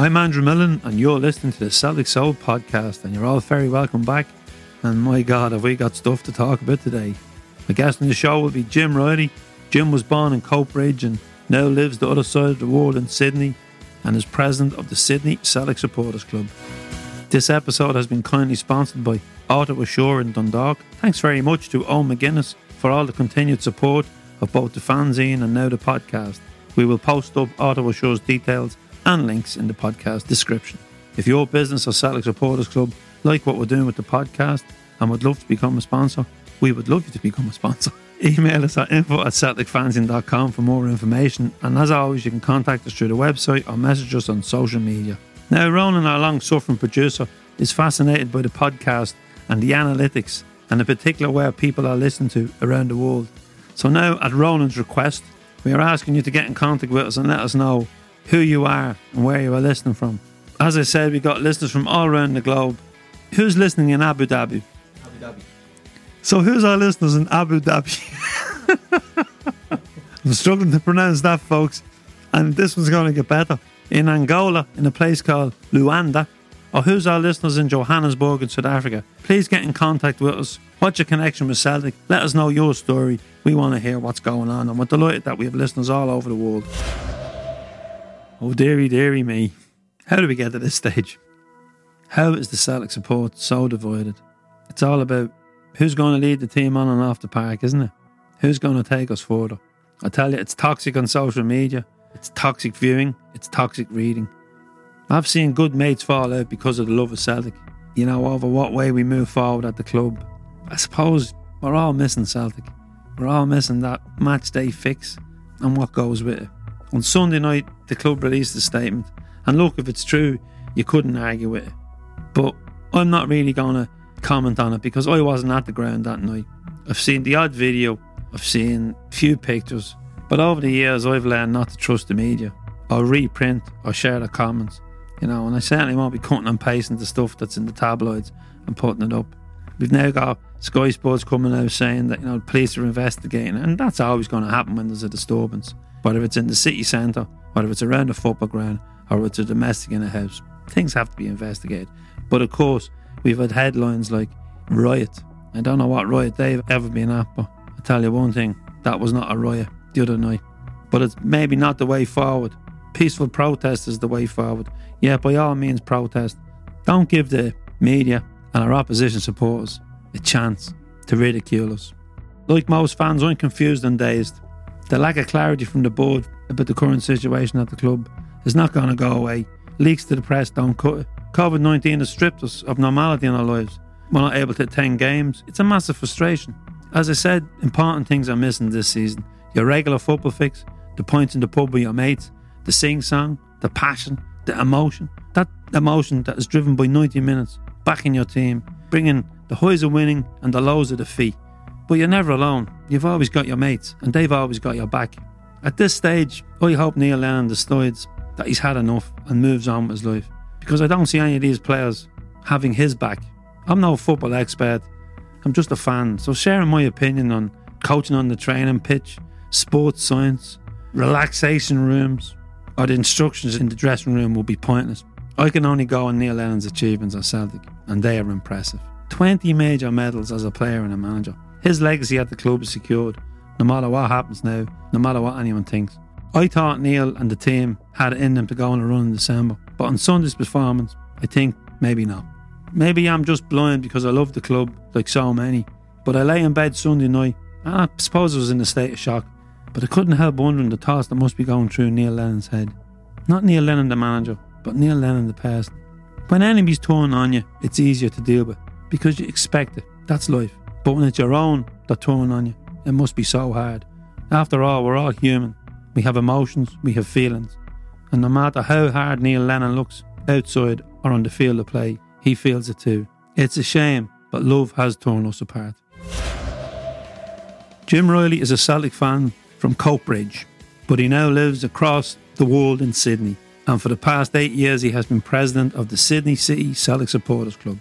I'm Andrew Millen, and you're listening to the Celtic Soul podcast, and you're all very welcome back. And my God, have we got stuff to talk about today? My guest on the show will be Jim Riley. Jim was born in Coatbridge and now lives the other side of the world in Sydney and is president of the Sydney Celtic Supporters Club. This episode has been kindly sponsored by Ottawa Shore in Dundalk. Thanks very much to Owen McGuinness for all the continued support of both the fanzine and now the podcast. We will post up Ottawa Shore's details and links in the podcast description. If your business or Celtic Supporters Club like what we're doing with the podcast and would love to become a sponsor, we would love you to become a sponsor. Email us at info at celticfanzine.com for more information. And as always, you can contact us through the website or message us on social media. Now, Ronan, our long suffering producer, is fascinated by the podcast and the analytics and the particular where people are listened to around the world. So now, at Ronan's request, we are asking you to get in contact with us and let us know who you are and where you are listening from. As I said, we've got listeners from all around the globe. Who's listening in Abu Dhabi? Abu Dhabi. So who's our listeners in Abu Dhabi? I'm struggling to pronounce that, folks. And this one's going to get better in Angola, in a place called Luanda, or who's our listeners in Johannesburg in South Africa, please get in contact with us. What's your connection with Celtic? Let us know your story. We want to hear what's going on, and we're delighted that we have listeners all over the world. Oh, dearie, dearie me. How do we get to this stage? How is the Celtic support so divided? It's all about who's going to lead the team on and off the park, isn't it? Who's going to take us further? I tell you, it's toxic on social media. It's toxic viewing, it's toxic reading. I've seen good mates fall out because of the love of Celtic, you know, over what way we move forward at the club. I suppose we're all missing Celtic. We're all missing that match day fix and what goes with it. On Sunday night, the club released a statement, and look, if it's true, you couldn't argue with it. But I'm not really going to comment on it because I wasn't at the ground that night. I've seen the odd video, I've seen a few pictures, but over the years, I've learned not to trust the media or reprint or share the comments. You know, and I certainly won't be cutting and pasting the stuff that's in the tabloids and putting it up. We've now got Sky Sports coming out saying that, you know, police are investigating, and that's always going to happen when there's a disturbance. Whether it's in the city centre, whether it's around a football ground, or it's a domestic in a house, things have to be investigated. But of course, we've had headlines like riot. I don't know what riot they've ever been at, but I tell you one thing, that was not a riot the other night. But it's maybe not the way forward. Peaceful protest is the way forward. Yeah, by all means, protest. Don't give the media and our opposition supporters a chance to ridicule us. Like most fans, I'm confused and dazed. The lack of clarity from the board about the current situation at the club is not going to go away. Leaks to the press don't cut it. COVID 19 has stripped us of normality in our lives. We're not able to attend games. It's a massive frustration. As I said, important things are missing this season your regular football fix, the points in the pub with your mates, the sing song, the passion, the emotion. That emotion that is driven by 90 minutes, backing your team, bringing the highs of winning and the lows of defeat. But you're never alone. You've always got your mates, and they've always got your back. At this stage, I hope Neil Lennon decides that he's had enough and moves on with his life. Because I don't see any of these players having his back. I'm no football expert. I'm just a fan. So sharing my opinion on coaching on the training pitch sports science, relaxation rooms, or the instructions in the dressing room will be pointless. I can only go on Neil Lennon's achievements at Celtic, and they are impressive. 20 major medals as a player and a manager. His legacy at the club is secured, no matter what happens now, no matter what anyone thinks. I thought Neil and the team had it in them to go on a run in December, but on Sunday's performance, I think maybe not. Maybe I'm just blind because I love the club like so many, but I lay in bed Sunday night, I suppose I was in a state of shock but I couldn't help wondering the thoughts that must be going through Neil Lennon's head. Not Neil Lennon the manager, but Neil Lennon the person. When enemies turn on you, it's easier to deal with because you expect it. That's life. But when it's your own that turn on you, it must be so hard. After all, we're all human. We have emotions, we have feelings. And no matter how hard Neil Lennon looks, outside or on the field of play, he feels it too. It's a shame, but love has torn us apart. Jim Riley is a Celtic fan from Coatbridge, but he now lives across the world in Sydney. And for the past eight years, he has been president of the Sydney City Celtic Supporters Club.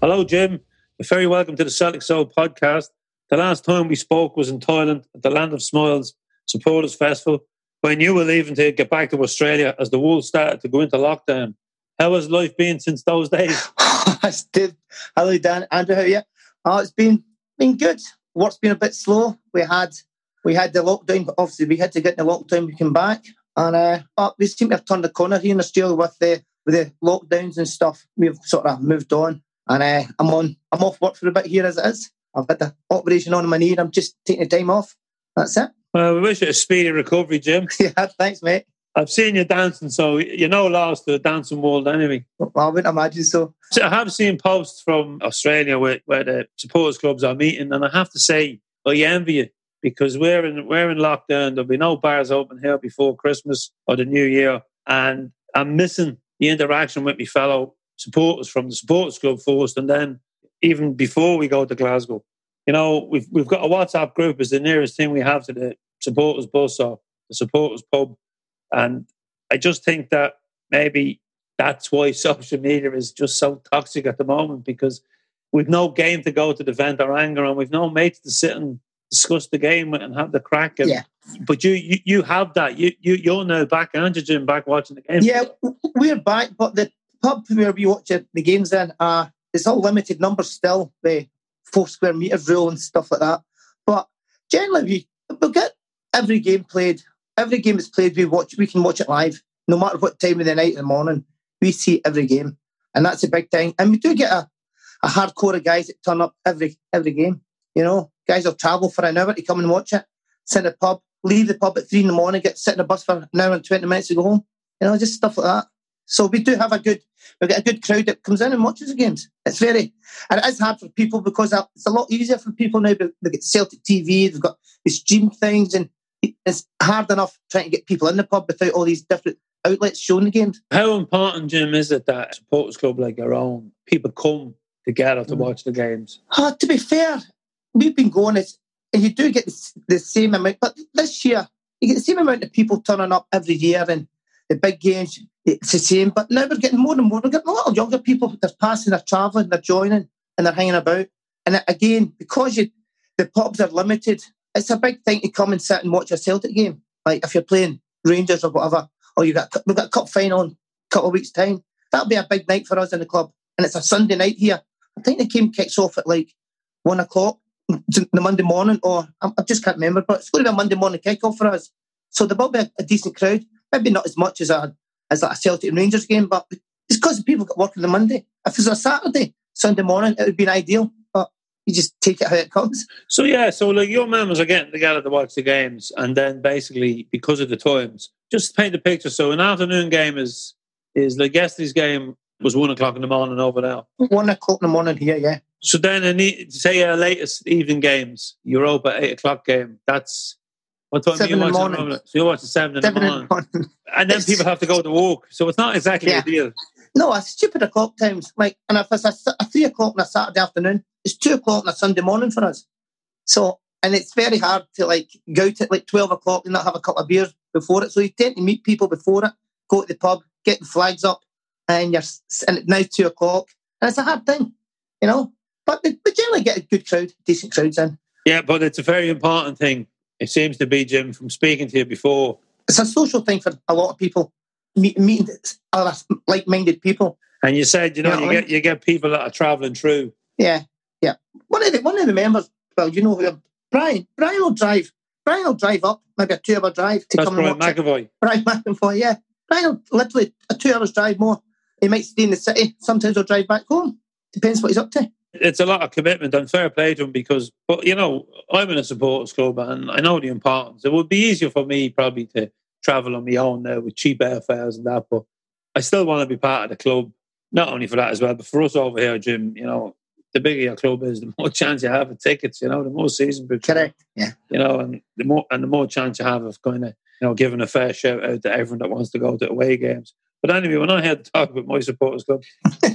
Hello, Jim. Very welcome to the Celtic Soul podcast. The last time we spoke was in Thailand at the Land of Smiles Supporters Festival. when you were leaving to get back to Australia as the world started to go into lockdown. How has life been since those days? Steve, hello Dan, Andrew, how are you? Oh, it's been been good. Work's been a bit slow. We had we had the lockdown, but obviously we had to get the lockdown. We came back, and uh, oh, we seem to have turned the corner here in Australia with the with the lockdowns and stuff. We've sort of moved on, and uh, I'm on. I'm off work for a bit here as it is. I've had the operation on my knee, and I'm just taking the time off. That's it. Well, we wish you a speedy recovery, Jim. yeah, thanks, mate. I've seen you dancing, so you're no lost to the dancing world anyway. Well, I wouldn't imagine so. so. I have seen posts from Australia where, where the supporters clubs are meeting, and I have to say, I envy you because we're in we're in lockdown. There'll be no bars open here before Christmas or the New Year, and I'm missing the interaction with my fellow supporters from the supporters club first, and then even before we go to Glasgow. You know, we've we've got a WhatsApp group as the nearest thing we have to the supporters bus or the supporters pub and I just think that maybe that's why social media is just so toxic at the moment because we've no game to go to the vent our anger and we've no mates to sit and discuss the game and have the crack. And, yeah. But you, you you have that. You you you're now back, aren't you, Jim? Back watching the game. Yeah, we're back, but the pub where we watch the games in, uh, it's all limited numbers still, the four square meters rule and stuff like that. But generally, we we'll get every game played every game is played, we watch. We can watch it live, no matter what time of the night in the morning. We see every game, and that's a big thing. And we do get a, a hardcore of guys that turn up every every game. You know, guys will travel for an hour to come and watch it. Sit in the pub, leave the pub at three in the morning, get sit in the bus for an hour and twenty minutes to go home. You know, just stuff like that. So we do have a good, we get a good crowd that comes in and watches the games. It's very, and it is hard for people because it's a lot easier for people now. They get Celtic TV, they've got they stream things, and it's hard enough trying to get people in the pub without all these different outlets showing the games. How important, Jim, is it that supporters club like your own people come together to mm. watch the games? Uh, to be fair, we've been going, it's, and you do get the, the same amount, but this year you get the same amount of people turning up every year, and the big games eh, it's the same. But now we're getting more and more. We're getting a lot of younger people. They're passing, they're travelling, they're joining, and they're hanging about. And again, because you, the pubs are limited, it's a big thing to come and sit and watch a Celtic game. Like if you're playing Rangers or whatever, or you got we've got a cup final in a couple of weeks' time. That'll be a big night for us in the club. And it's a Sunday night here. I think the game kicks off at like one o'clock the Monday morning, or I, just can't remember, but it's going to be a Monday morning kickoff for us. So there will be a decent crowd. Maybe not as much as a as like a Celtic and Rangers game, but it's because people got work on the Monday. If it's a Saturday, Sunday morning, it would be ideal But you just take it how it comes. So yeah, so like your members are getting together to watch the games, and then basically because of the times, just paint the picture. So an afternoon game is is like yesterday's game was one o'clock in the morning over there. One o'clock in the morning here, yeah. So then, any, say our latest evening games, Europa eight o'clock game. That's what time seven you watch? Morning. So you watch the seven in, seven the, morning. in the morning, and then people have to go to work. So it's not exactly yeah. ideal. No, it's stupid o'clock times. Like, and if it's a, a three o'clock on a Saturday afternoon, it's two o'clock on a Sunday morning for us. So, and it's very hard to like go out at like 12 o'clock and not have a couple of beers before it. So you tend to meet people before it, go to the pub, get the flags up, and you're, and it's now two o'clock. And it's a hard thing, you know? But we generally get a good crowd, decent crowds in. Yeah, but it's a very important thing. It seems to be, Jim, from speaking to you before. It's a social thing for a lot of people, meeting other like-minded people. And you said, you know, you, know, you get you get people that are travelling through. Yeah, yeah. One of the one of the members, well, you know, Brian. Brian will drive. Brian will drive up, maybe a two-hour drive to That's come Brian and watch McAvoy. It. Brian McAvoy, yeah. Brian will literally a two hours drive more. He might stay in the city. Sometimes he'll drive back home. Depends what he's up to. It's a lot of commitment and fair play to him because, but you know, I'm in a supporters club and I know the importance. It would be easier for me probably to travel on my own there with cheap airfares and that, but I still want to be part of the club. Not only for that as well, but for us over here, Jim. You know, the bigger your club is, the more chance you have of tickets. You know, the more season books. Correct. Yeah. You know, and the more and the more chance you have of kind of you know giving a fair shout out to everyone that wants to go to away games. But anyway, when I had to talk about my supporters club,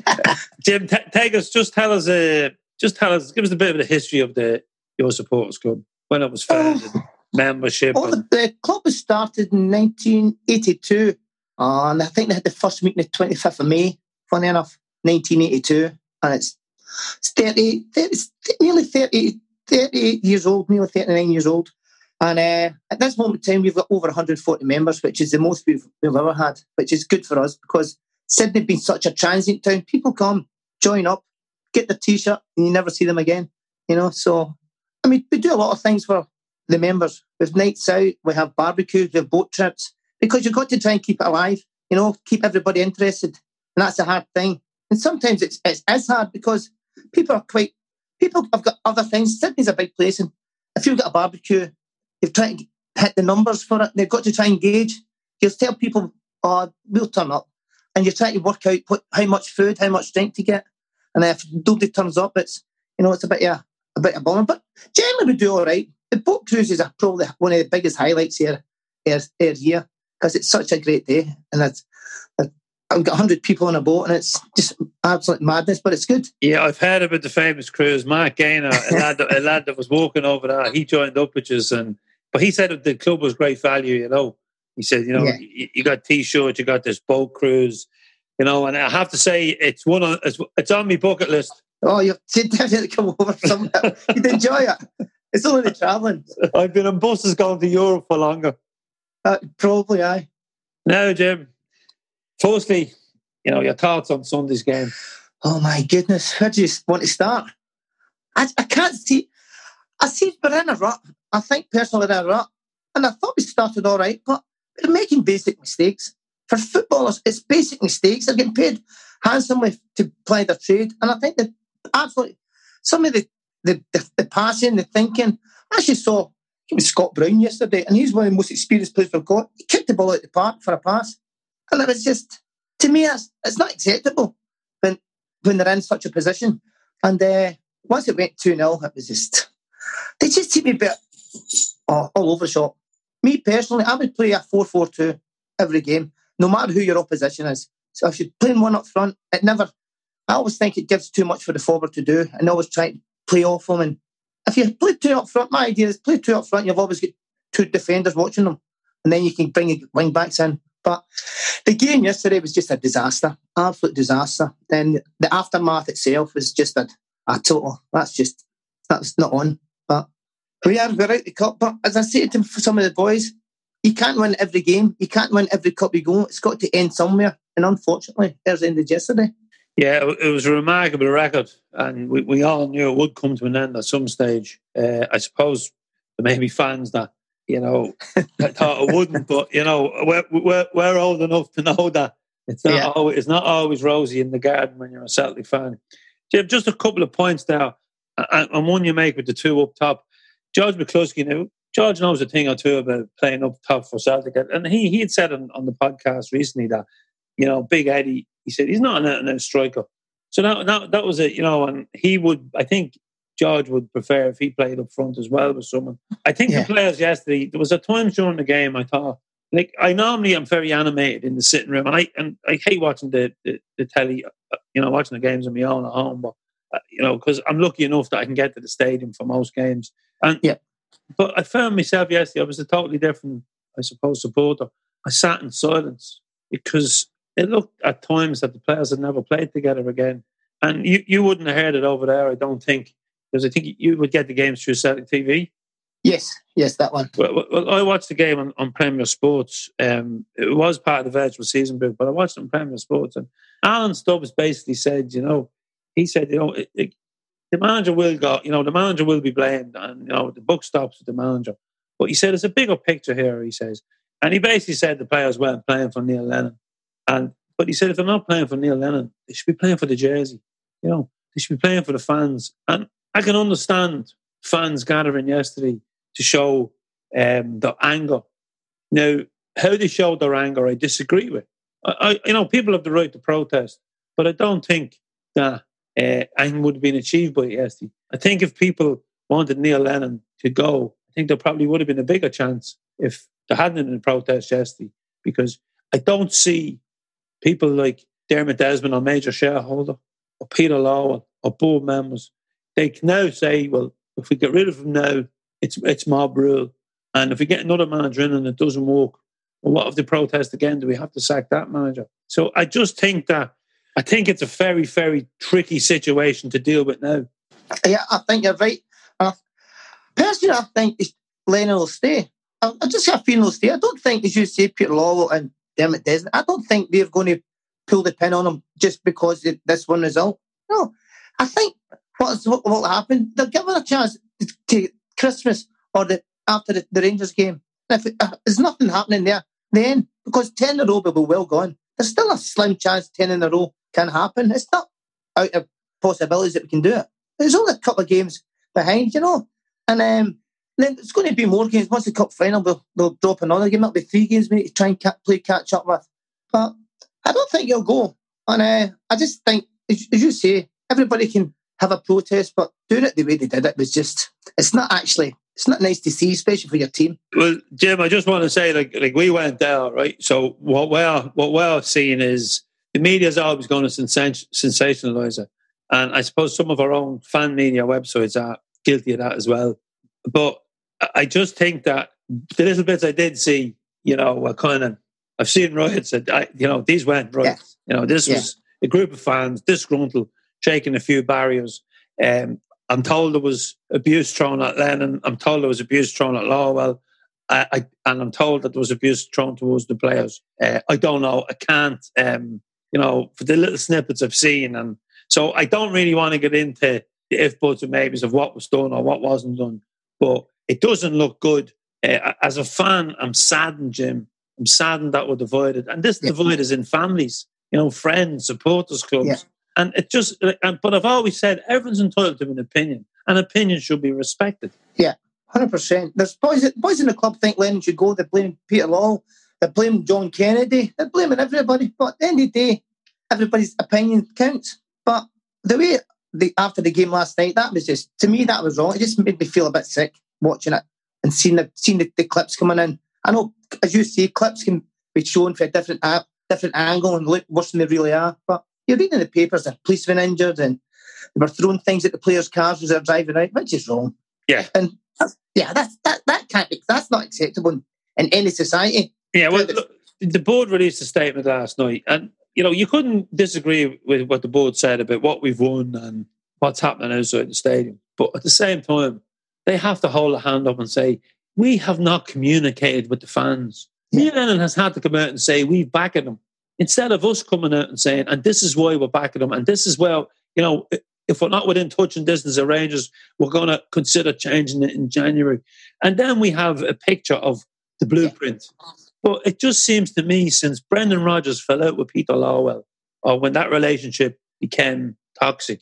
Jim, t- take us, just tell us, uh, just tell us, give us a bit of the history of the your supporters club when it was founded, oh, membership. Oh, and... the club was started in 1982, and I think they had the first meeting the 25th of May. Funny enough, 1982, and it's it's 30, 30 it's nearly 30, 38 years old, nearly 39 years old. And uh, at this moment in time, we've got over 140 members, which is the most we've, we've ever had, which is good for us because Sydney being such a transient town, people come, join up, get the t-shirt, and you never see them again. You know, so I mean, we do a lot of things for the members. We have nights out, we have barbecues, we have boat trips, because you've got to try and keep it alive. You know, keep everybody interested, and that's a hard thing. And sometimes it's it's, it's hard because people are quite people have got other things. Sydney's a big place, and if you've got a barbecue, you've tried to hit the numbers for it. They've got to try and gauge. You tell people, "Oh, we'll turn up," and you try to work out what, how much food, how much drink to get. And if nobody turns up, it's you know it's a bit yeah a bit of a bummer. But generally, we do all right. The boat cruises are probably one of the biggest highlights here, here, here year because it's such a great day, and it's, I've got 100 people on a boat and it's just absolute madness, but it's good. Yeah, I've heard about the famous cruise. Mark Gaynor, a lad, a lad that was walking over there, he joined up with us, and but he said the club was great value, you know. He said, you know, yeah. you, you, got t-shirts, you got this boat cruise, you know, and I have to say it's one of it's, it's on my bucket list. Oh, you've definitely come over somewhere. You'd enjoy it. It's only travelling. I've been on buses going to Europe for longer. Uh, probably, aye. No, Jim. Firstly, you know, your thoughts on Sunday's game. Oh my goodness, where do you want to start? I, I can't see. I see we're in a rut. I think personally a rut. And I thought we started all right, but we're making basic mistakes. For footballers, it's basic mistakes. They're getting paid handsomely to play their trade. And I think that absolutely some of the the, the, the passing, the thinking. I actually saw it was Scott Brown yesterday, and he's one of the most experienced players we've got. He kicked the ball out of the park for a pass. And it was just, to me, it's, it's not acceptable when, when they're in such a position. And uh, once it went 2 0, it was just, they just seem a bit oh, all over the shop. Me personally, I would play a 4 4 2 every game, no matter who your opposition is. So if you're playing one up front, it never, I always think it gives too much for the forward to do and always try to play off them. And if you play two up front, my idea is play two up front, you've always got two defenders watching them, and then you can bring your wing backs in. But the game yesterday was just a disaster, absolute disaster. Then the aftermath itself was just a, a total. That's just that's not on. Are we're out the cup. But as I said to some of the boys, you can't win every game. You can't win every cup you go. It's got to end somewhere. And unfortunately, it ended yesterday. Yeah, it was a remarkable record, and we, we all knew it would come to an end at some stage. Uh, I suppose there may be fans that you know, I thought I wouldn't, but you know, we're, we're, we're old enough to know that it's not yeah. always it's not always rosy in the garden when you're a Celtic fan. Jim, just a couple of points now. and one you make with the two up top. George McCluskey, now George knows a thing or two about playing up top for Celtic, and he he had said on, on the podcast recently that you know Big Eddie, he said he's not an, an striker. So that, that that was it, you know, and he would I think George would prefer if he played up front as well with someone. I think yeah. the players yesterday, there was a time during the game I thought, like I normally am very animated in the sitting room, and I and I hate watching the the, the telly, uh, you know, watching the games on my own at home, but uh, you know, because I'm lucky enough that I can get to the stadium for most games. And yeah, but I found myself yesterday. I was a totally different, I suppose, supporter. I sat in silence because it looked at times that the players had never played together again. And you, you wouldn't have heard it over there, I don't think because I think you would get the games through Celtic TV. Yes, yes, that one. Well, well I watched the game on, on Premier Sports. Um, it was part of the virtual season book, but I watched it on Premier Sports. And Alan Stubbs basically said, you know, he said, you know, it, it, the manager will go, you know, the manager will be blamed, and you know, the book stops with the manager. But he said it's a bigger picture here. He says, and he basically said the players weren't playing for Neil Lennon, and but he said if they're not playing for Neil Lennon, they should be playing for the jersey. You know, they should be playing for the fans. And I can understand fans gathering yesterday to show um, their anger. Now, how they showed their anger, I disagree with. I, I, you know, people have the right to protest, but I don't think that uh, anything would have been achieved by yesterday. I think if people wanted Neil Lennon to go, I think there probably would have been a bigger chance if there hadn't been a protest yesterday, because I don't see people like Dermot Desmond, a major shareholder, or Peter Lawwell, or board members they can now say, well, if we get rid of him now, it's it's mob rule. And if we get another manager in and it doesn't work, well, what if they protest again? Do we have to sack that manager? So I just think that I think it's a very, very tricky situation to deal with now. Yeah, I think you're right. Uh, personally, I think Lennon will stay. I, I just have a feeling he'll stay. I don't think, as you say, Peter Lawwell and Dermot Desmond, I don't think they're going to pull the pin on him just because of this one result. No, I think what's, what will happen, they'll give him a chance to Christmas or the, after the, the Rangers game. If it, uh, there's nothing happening there, then, because 10 in a row will be well gone, there's still a slim chance 10 in a row can happen. It's not out of possibilities that we can do it. There's only a couple of games behind, you know. And um, then it's going to be more games. Once the cup final, they'll, they'll drop another game. It'll be three games we need to try and ca- play catch up with. But I don't think you'll go. And uh, I just think, as, as you say, everybody can have a protest, but doing it the way they did it was just, it's not actually, it's not nice to see, especially for your team. Well, Jim, I just want to say, like, like we went there, right? So what we're, what we're seeing is the media's always going to sensationalize it. And I suppose some of our own fan media websites are guilty of that as well. But I just think that the little bits I did see, you know, were kind of, I've seen riots that, I, you know, these went right. Yeah. You know, this yeah. was a group of fans disgruntled, shaking a few barriers. Um, I'm told there was abuse thrown at Lennon. I'm told there was abuse thrown at Lawwell. I, I, and I'm told that there was abuse thrown towards the players. Uh, I don't know. I can't, um, you know, for the little snippets I've seen. And so I don't really want to get into the if, buts, and maybes of what was done or what wasn't done. But it doesn't look good. Uh, as a fan, I'm saddened, Jim. I'm saddened that we're divided. And this yeah. divide is in families, you know, friends, supporters clubs. Yeah. And it just, but I've always said everyone's entitled to an opinion, and opinion should be respected. Yeah, 100%. There's boys, boys in the club think Lennon should go. They blame Peter Law. They blame John Kennedy. They're blaming everybody. But at the end of the day, everybody's opinion counts. But the way the, after the game last night, that was just, to me, that was wrong. It just made me feel a bit sick watching it and seeing the seeing the, the clips coming in. I know, as you say, clips can be shown from a different app, different angle and look worse than they really are. But you're reading the papers that police have been injured and they were throwing things at the players' cars as they're driving out, which is wrong. Yeah. And that's, yeah, that's that that can't be that's not acceptable in, in any society. Yeah, well look, the board released a statement last night and you know, you couldn't disagree with what the board said about what we've won and what's happening outside the stadium. But at the same time, they have to hold a hand up and say, we have not communicated with the fans. Yeah. Neil Lennon has had to come out and say, we've backed them. Instead of us coming out and saying, and this is why we're backing them, and this is well, you know, if we're not within touch and distance of Rangers, we're going to consider changing it in January. And then we have a picture of the blueprint. Yeah. But it just seems to me, since Brendan Rodgers fell out with Peter Lawwell, or when that relationship became toxic,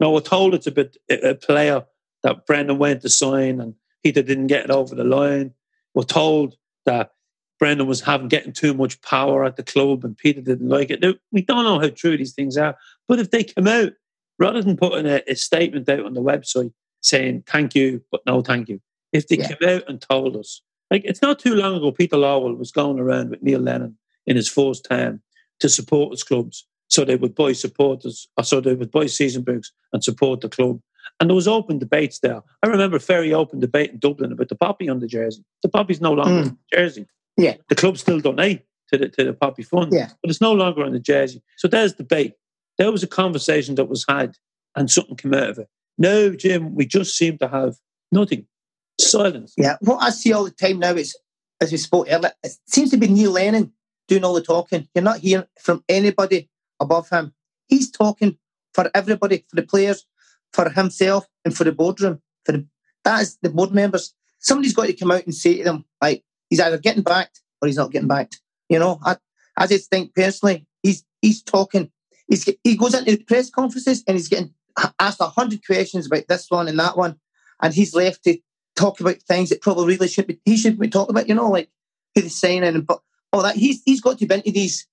now we're told it's a bit a player that Brendan went to sign and Peter didn't get it over the line. We're told that Brendan was having getting too much power at the club and Peter didn't like it. Now, we don't know how true these things are, but if they come out, rather than putting a, a statement out on the website saying thank you, but no thank you, if they yeah. came out and told us, like it's not too long ago, Peter Lawwell was going around with Neil Lennon in his first term to support his clubs so they would buy supporters, or so they would buy season books and support the club. And there was open debates there. I remember a very open debate in Dublin about the poppy on the jersey. The poppy's no longer mm. on the jersey. Yeah. The club still donate to the to the poppy fund. Yeah. But it's no longer on the jersey. So there's debate. There was a conversation that was had and something came out of it. No, Jim, we just seem to have nothing. Silence. Yeah. What I see all the time now is as we spoke earlier, it seems to be Neil Lennon doing all the talking. You're not hearing from anybody above him. He's talking for everybody, for the players, for himself and for the boardroom. For the, that is the board members. Somebody's got to come out and say to them, like, he's either getting backed or he's not getting backed. You know, I, I just think personally, he's he's talking. He's he goes into the press conferences and he's getting asked a hundred questions about this one and that one, and he's left to talk about things that probably really should be he should be talking about. You know, like who they're signing and but all that. He's he's got to be into these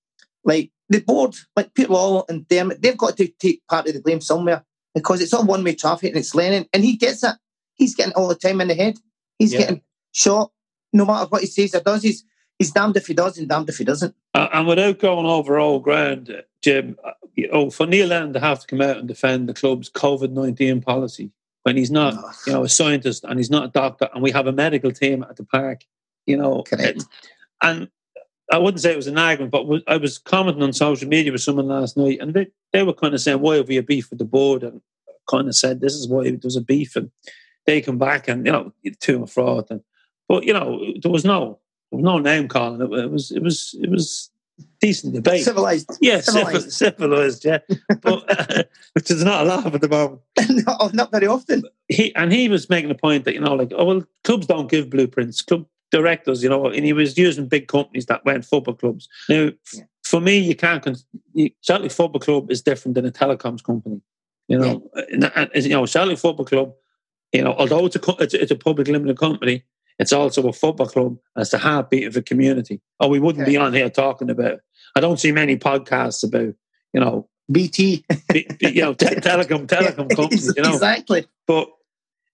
like the board, like Peter Law and them. They've got to take part of the blame somewhere because it's all one way traffic and it's Lennon, and he gets it. He's getting all the time in the head. He's yeah. getting shot no matter what he says or does. He's he's damned if he does and damned if he doesn't. Uh, and without going over all ground, Jim, uh, you know, for Neil Lennon to have to come out and defend the club's COVID nineteen policy when he's not, oh. you know, a scientist and he's not a doctor, and we have a medical team at the park, you know, Correct. and I wouldn't say it was an argument, but I was commenting on social media with someone last night, and they, they were kind of saying, "Why have we a beef with the board?" And kind of said, "This is why there was a beef." And they come back, and you know, to and fro, and But you know, there was no there was no name calling. It, it was it was it was decent debate. Civilized. Yeah, Civilized. civilized, yeah. but uh, which is not a lot at the moment. no, not very often. He and he was making a point that you know, like, oh well, clubs don't give blueprints. Club directors, you know, and he was using big companies that went football clubs. Now, Yeah. for me, you can't. Con- you, Football Club is different than a telecoms company. You know, and, and, you know, Celtic Football Club. You know, although it's a it's, a- it's a public limited company, it's also a football club. It's the heartbeat of a community. Oh, we wouldn't be on here talking about. it. I don't see many podcasts about you know, BT. be- you know, te- telecom telecom companies. You know, Exactly. but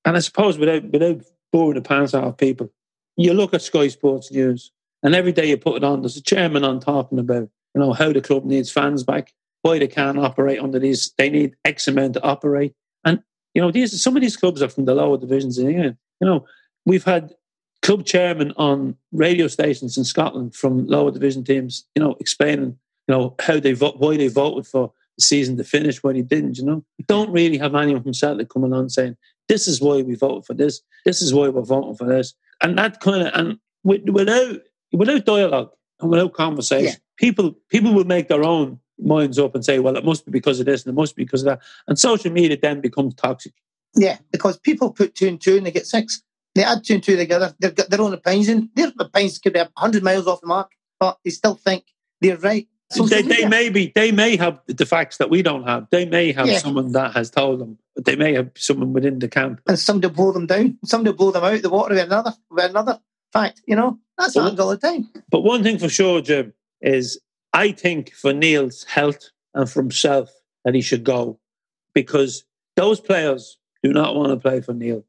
and I suppose without without boring the pants out of people, you look at Sky Sports News, and every day you put it on, there's a chairman on talking about you know how the club needs fans back, why they can't operate under these, they need X amount to operate, and you know these some of these clubs are from the lower divisions in England. You know, we've had club chairman on radio stations in Scotland from lower division teams, you know, explaining you know how they vote, why they voted for the season to finish, why they didn't. You know, don't really have anyone from Celtic coming on saying this is why we voted for this. This is why we're voting for this. And that kind of and with, without without dialogue and without conversation, Yeah. people people will make their own minds up and say, well, it must be because of this and it must be because of that. And social media then becomes toxic. Yeah, because people put two and two and they get six. They add two and two together. They've got their own opinions, and their opinions could be 100 miles off the mark, but they still think they're right. They, they may be they may have the facts that we don't have. They may have Yeah. someone that has told them. But they may have someone within the camp. and somebody will blow them down. Somebody will blow them out of the water with another, with another fact. You know, that's Well, happens all the time. But one thing for sure, Jim, is I think for Neil's health and for himself that he should go because those players do not want to play for Neil.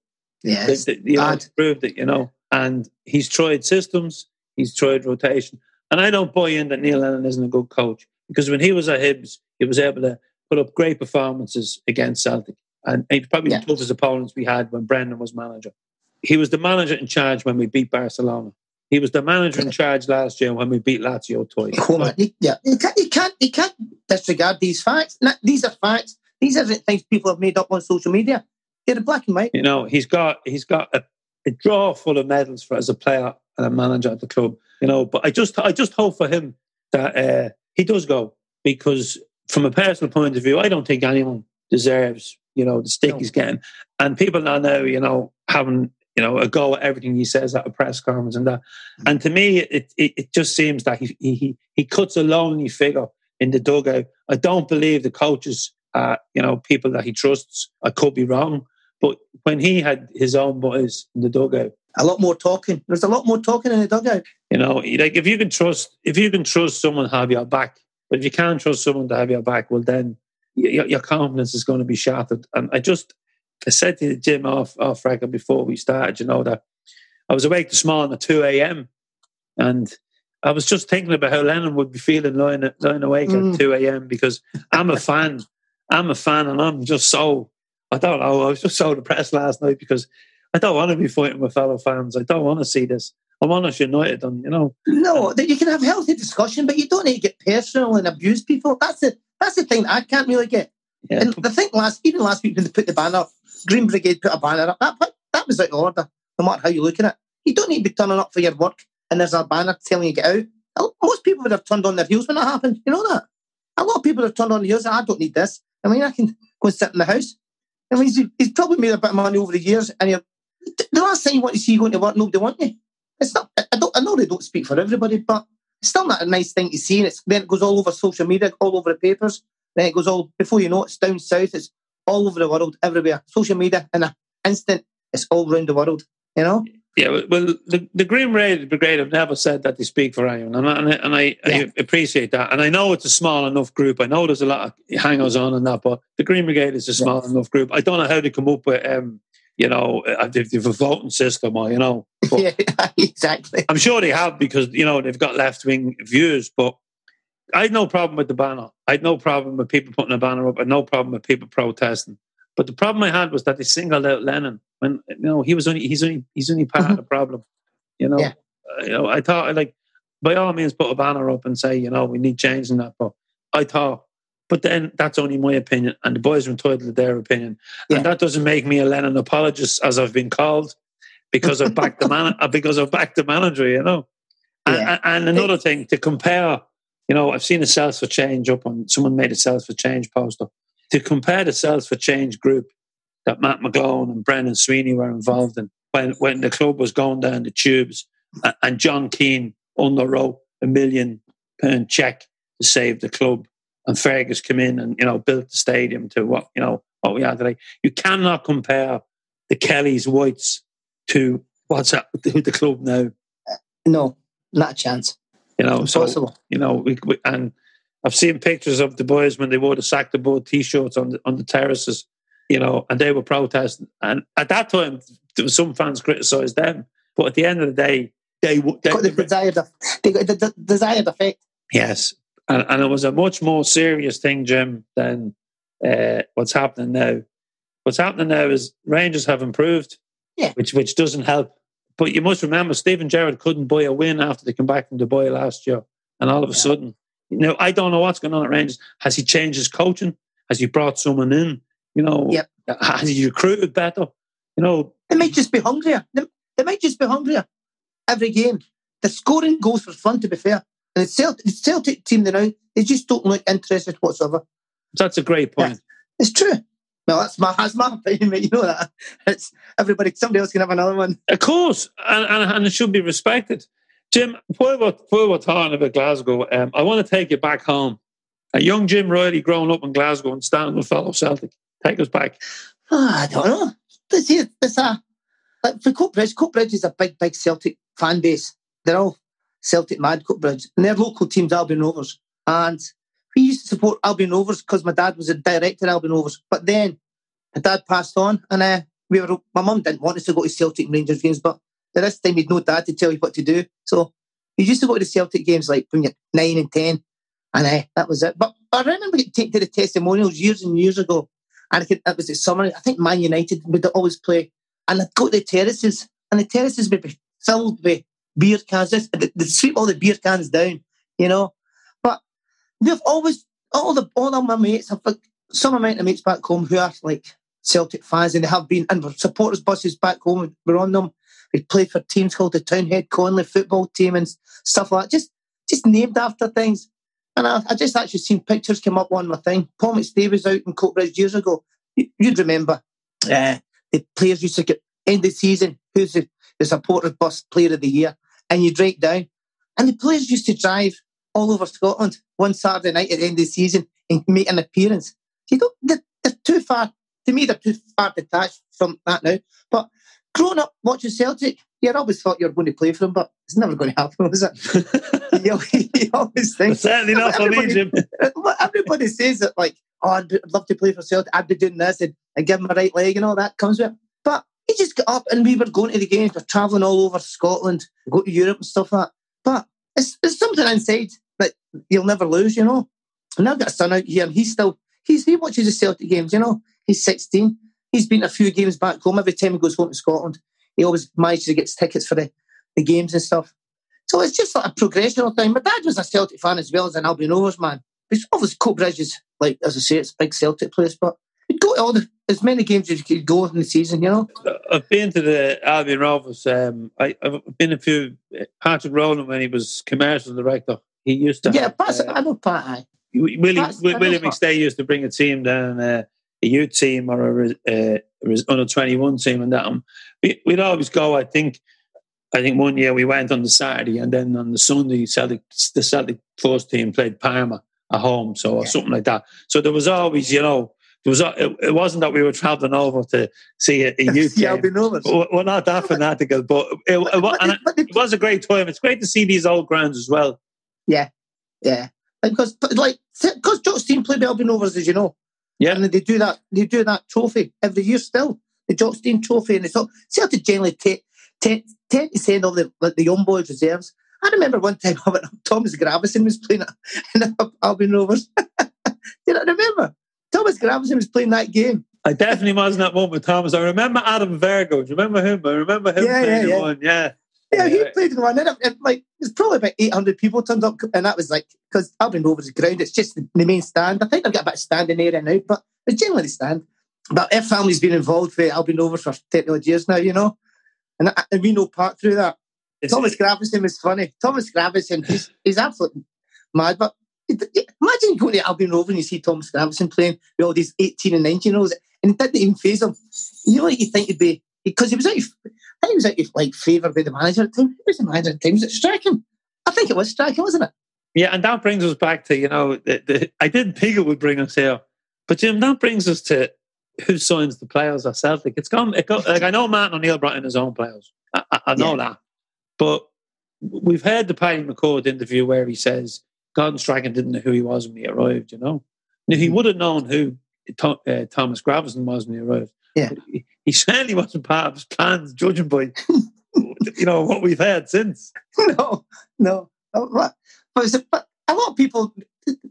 Yeah, They- they- you know, proved it, you know. And he's tried systems, he's tried rotation. And I don't buy in that Neil Lennon isn't a good coach because when he was at Hibs, he was able to put up great performances against Celtic. And he's probably Yeah. the toughest opponents we had when Brendan was manager. He was the manager in charge when we beat Barcelona. He was the manager in charge last year when we beat Lazio twice. You- yeah, you can't, you can't, you can't disregard these facts. These are facts. These aren't things people have made up on social media. They're black and white. You know, he's got he's got a, a drawer full of medals for as a player and a manager at the club. You know, but I just I just hope for him that uh, he does go because from a personal point of view, I don't think anyone deserves you know the stick No. he's getting, and people are now you know having you know a go at everything he says at a press conference and that. And to me, it it, it just seems that he, he he cuts a lonely figure in the dugout. I don't believe the coaches are you know people that he trusts. I could be wrong. But when he had his own boys in the dugout, A lot more talking. There's a lot more talking in the dugout. you know, like if you can trust, if you can trust someone to have your back, but if you can't trust someone to have your back, well then your, your confidence is going to be shattered. And I just, I said to Jim off off record before we started, you know that I was awake this morning at two a.m. and I was just thinking about how Lennon would be feeling lying lying awake Mm. at two a.m. because I'm a fan, I'm a fan, and I'm just so I don't know. I was just so depressed last night because I don't want to be fighting with fellow fans. I don't want to see this. I want us united, and you know, No, that you can have healthy discussion, but you don't need to get personal and abuse people. That's the that's the thing that I can't really get. yeah, And the thing last even last week when they put the banner up, Green Brigade put a banner up. That that was out of order, no matter how you look at it. You don't need to be turning up for your work and there's a banner telling you to get out. Most people would have turned on their heels when that happened. You know that? A lot of people have turned on their heels. And I don't need this. I mean, I can go and sit in the house. I mean, he's, probably made a bit of money over the years, and the last thing you want to see you going to work, nobody want you. It's not. I don't. I know they don't speak for everybody, but it's still not a nice thing to see. And it's then it goes all over social media, all over the papers. Then it goes all before you know it, it's down south. It's all over the world, everywhere. Social media in an instant, it's all around the world. You know. Yeah. well- the, the Green Brigade Brigade have never said that they speak for anyone, and I, and I, and I, Yeah. I appreciate that. And I know it's a small enough group. I know there's a lot of hangers on and that, but the Green Brigade is a small enough group. I don't know how they come up with, um, you know, uh, if they've a voting system or you know. Yeah, exactly. I'm sure they have because you know they've got left wing views, but I had no problem with the banner. I had no problem with people putting a banner up. I had no problem with people protesting. But the problem I had was that they singled out Lennon when you know he was only he's only he's only part of the problem. You know, Yeah. Uh, you know. I thought like by all means put a banner up and say you know we need change in that. But I thought, but then that's only my opinion, and the boys are entitled to their opinion, Yeah. and that doesn't make me a Lennon apologist as I've been called because of backed the man because of backed the manager, you know. And, Yeah. and another thing to compare, you know, I've seen a Celts for Change up on someone made a Celts for Change poster to compare the Celts for Change group that Matt McGlone and Brendan Sweeney were involved in when when the club was going down the tubes, and John Keane underwrote a million pound check to save the club, and Fergus came in and you know built the stadium to what you know what we are today. You cannot compare the Kellys Whites to what's up to the club now. No, not a chance. You know, so Impossible. you know, we, we and I've seen pictures of the boys when they wore the sack the boat t-shirts on the on the terraces, you know, and they were protesting. And at that time, some fans criticised them, but at the end of the day, they, They they got the desired, they got the, the desired effect. yes, and, and it was a much more serious thing, Jim, than uh, what's happening now. What's happening now is Rangers have improved, Yeah. which which doesn't help. But you must remember, Steven Gerrard couldn't buy a win after they came back from Dubai last year, and all of a Yeah. sudden, you know, I don't know what's going on at Rangers. Has he changed his coaching? Has he brought someone in? You know, Yep. has he recruited better? You know, They might just be hungrier. They, they might just be hungrier every game. They're scoring goals for fun, to be fair. And the Celtic, the Celtic team they now, they just don't look interested whatsoever. that's a great point. It's true. Well, that's my that's my opinion, mate. You know that. It's everybody. Somebody else can have another one. Of course, and, and, and it should be respected. Jim, while we're, while we're talking about Glasgow, um, I want to take you back home. A young Jim Riley growing up in Glasgow and standing with fellow Celtic. Take us back. Ah, I don't know. This here, this a like for Coatbridge. Coatbridge is a big, big Celtic fan base. They're all Celtic mad Coatbridge, and their local team's Albion Rovers. And we used to support Albion Rovers because my dad was a director at Albion Rovers. But then my dad passed on, and uh, we were. My mum didn't want us to go to Celtic Rangers games, but at this time you'd no dad to tell you what to do. So we used to go to the Celtic games like when you're nine and ten, and uh, that was it. But I remember getting to the testimonials years and years ago and I think that was the summer. I think Man United would always play, and I'd go to the terraces, and the terraces would be filled with beer cans. They'd sweep all the beer cans down, you know. But we've always all the all of my mates, got some of my mates back home who are like Celtic fans, and they have been, and supporters buses back home. We're on them. We played for teams called the Townhead Conley football team and stuff like that. Just just named after things. And I, I just actually seen pictures come up on my thing. Paul McStay was out in Coatbridge years ago. You, you'd remember uh, the players used to get end the season, who's the, the supporter bus player of the year, and you'd write down. And the players used to drive all over Scotland one Saturday night at the end of the season and make an appearance. You don't, they're, they're too far, to me, they're too far detached from that now. But growing up watching Celtic, you always thought you were going to play for them, but it's never going to happen, was it? you, you always think. Certainly not for me, Everybody- Jim. Everybody says that, like, oh, I'd, be- I'd love to play for Celtic. I'd be doing this and, and give him a right leg and all that comes with it. But he just got up and we were going to the games. We're travelling all over Scotland, go to Europe and stuff like that. But it's, it's something inside that you'll never lose, you know. And I've got a son out here and he's still, he's, he watches the Celtic games, you know. He's 16. He's been to a few games back home. Every time he goes home to Scotland, he always manages to get tickets for the, the games and stuff. So it's just like a progressional thing. My dad was a Celtic fan as well as an Albion Rovers man. Because obviously Coatbridge is, like, as I say, it's a big Celtic place, but you'd go to all the, as many games as you could go in the season, you know? I've been to the Albion Rovers. Um, I, I've been a few. Patrick Rowland, when he was commercial director, he used to. Yeah, have, uh, I know Pat. Willie, I William. McStay used to bring a team down, uh, a youth team or a, uh, a under twenty one team, and that. Um, we, we'd always go. I think, I think one year we went on the Saturday, and then on the Sunday, Celtic, the Celtic first team played Parma at home, so or Yeah. something like that. So there was always, you know, there was. It, it wasn't that we were travelling over to see a, a youth yeah, game. We're we're not that fanatical, but it, it, and it, it was a great time. It's great to see these old grounds as well. yeah. Yeah, because, like, because Jock's team play the Albion Rovers, as you know. Yeah. And they do that, they do that trophy every year still. The Jock Stein trophy. And it's all, Celtic generally take, take, tend to send all the, like, the young boys reserves. I remember one time I went, Thomas Gravesen was playing in Albion Rovers. Did I remember? Thomas Gravesen was playing that game. I definitely was in that one with Thomas. I remember Adam Virgo. Do you remember him? I remember him Yeah, playing yeah, yeah. one. Yeah. Yeah, he played in one. And it, it, like, there's probably about 800 people turned up. And that was like, because Albion Rovers is ground, it's just the, the main stand. I think they've got a bit of standing area now, but it's generally the stand. But our family's been involved with Albion Rovers for 30 odd years now, you know. And, uh, and we know part through that. It's, Thomas Gravesen was funny. Thomas Gravesen, he's, he's absolutely mad. But imagine going to Albion Rover and you see Thomas Gravesen playing with all these 18 and 19 year olds and it didn't even phase him. You know what you think it'd be? Because he was out, I think he was out of like favour by the manager at. Who was the manager at the time? Was it Strachan? I think it was Strachan, wasn't it? Yeah, and that brings us back to, you know, the, the, I didn't think it would bring us here. But Jim, that brings us to who signs the players at Celtic. It's gone, it got, like I know Martin O'Neill brought in his own players. I, I, I know yeah. that. But we've heard the Paddy McCourt interview where he says Gordon Strachan didn't know who he was when he arrived, you know. Now, he mm-hmm. would have known who Th- uh, Thomas Gravesen was when he arrived. Yeah. He, certainly wasn't part of his plans, judging by you know what we've had since. No, no. Oh, but, but a lot of people,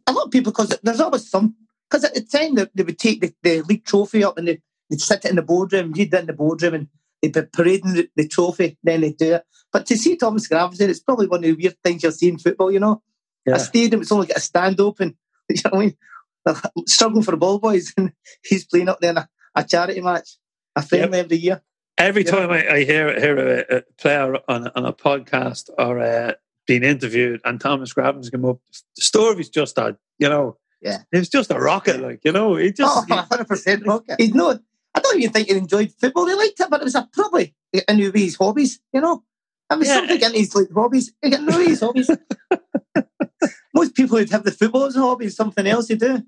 a lot of people, because there's always some. Because at the time they, they would take the, the, league trophy up and they, would sit it in the boardroom, read it in the boardroom, and they'd be parading the, the trophy. Then they'd do it. But to see Thomas Gravesen, it's probably one of the weird things you'll see in football. You know, yeah. a stadium it's only got a stand open. You know what I mean? struggling for the ball boys, and he's playing up there in a, a charity match, a friendly yep. every year. Every time I, I, hear hear a, a player on, on a podcast or uh, being interviewed, and Thomas Gravesen's come up, the story's just a you know, yeah, it's just a rocket, like you know, he just oh, 100 percent rocket. He's not. I don't even think he enjoyed football. He liked it, but it was a, probably a new his hobbies. You know, I mean, yeah. something in his like hobbies. He got no his hobbies. Most people would have the football as a hobby, something else to do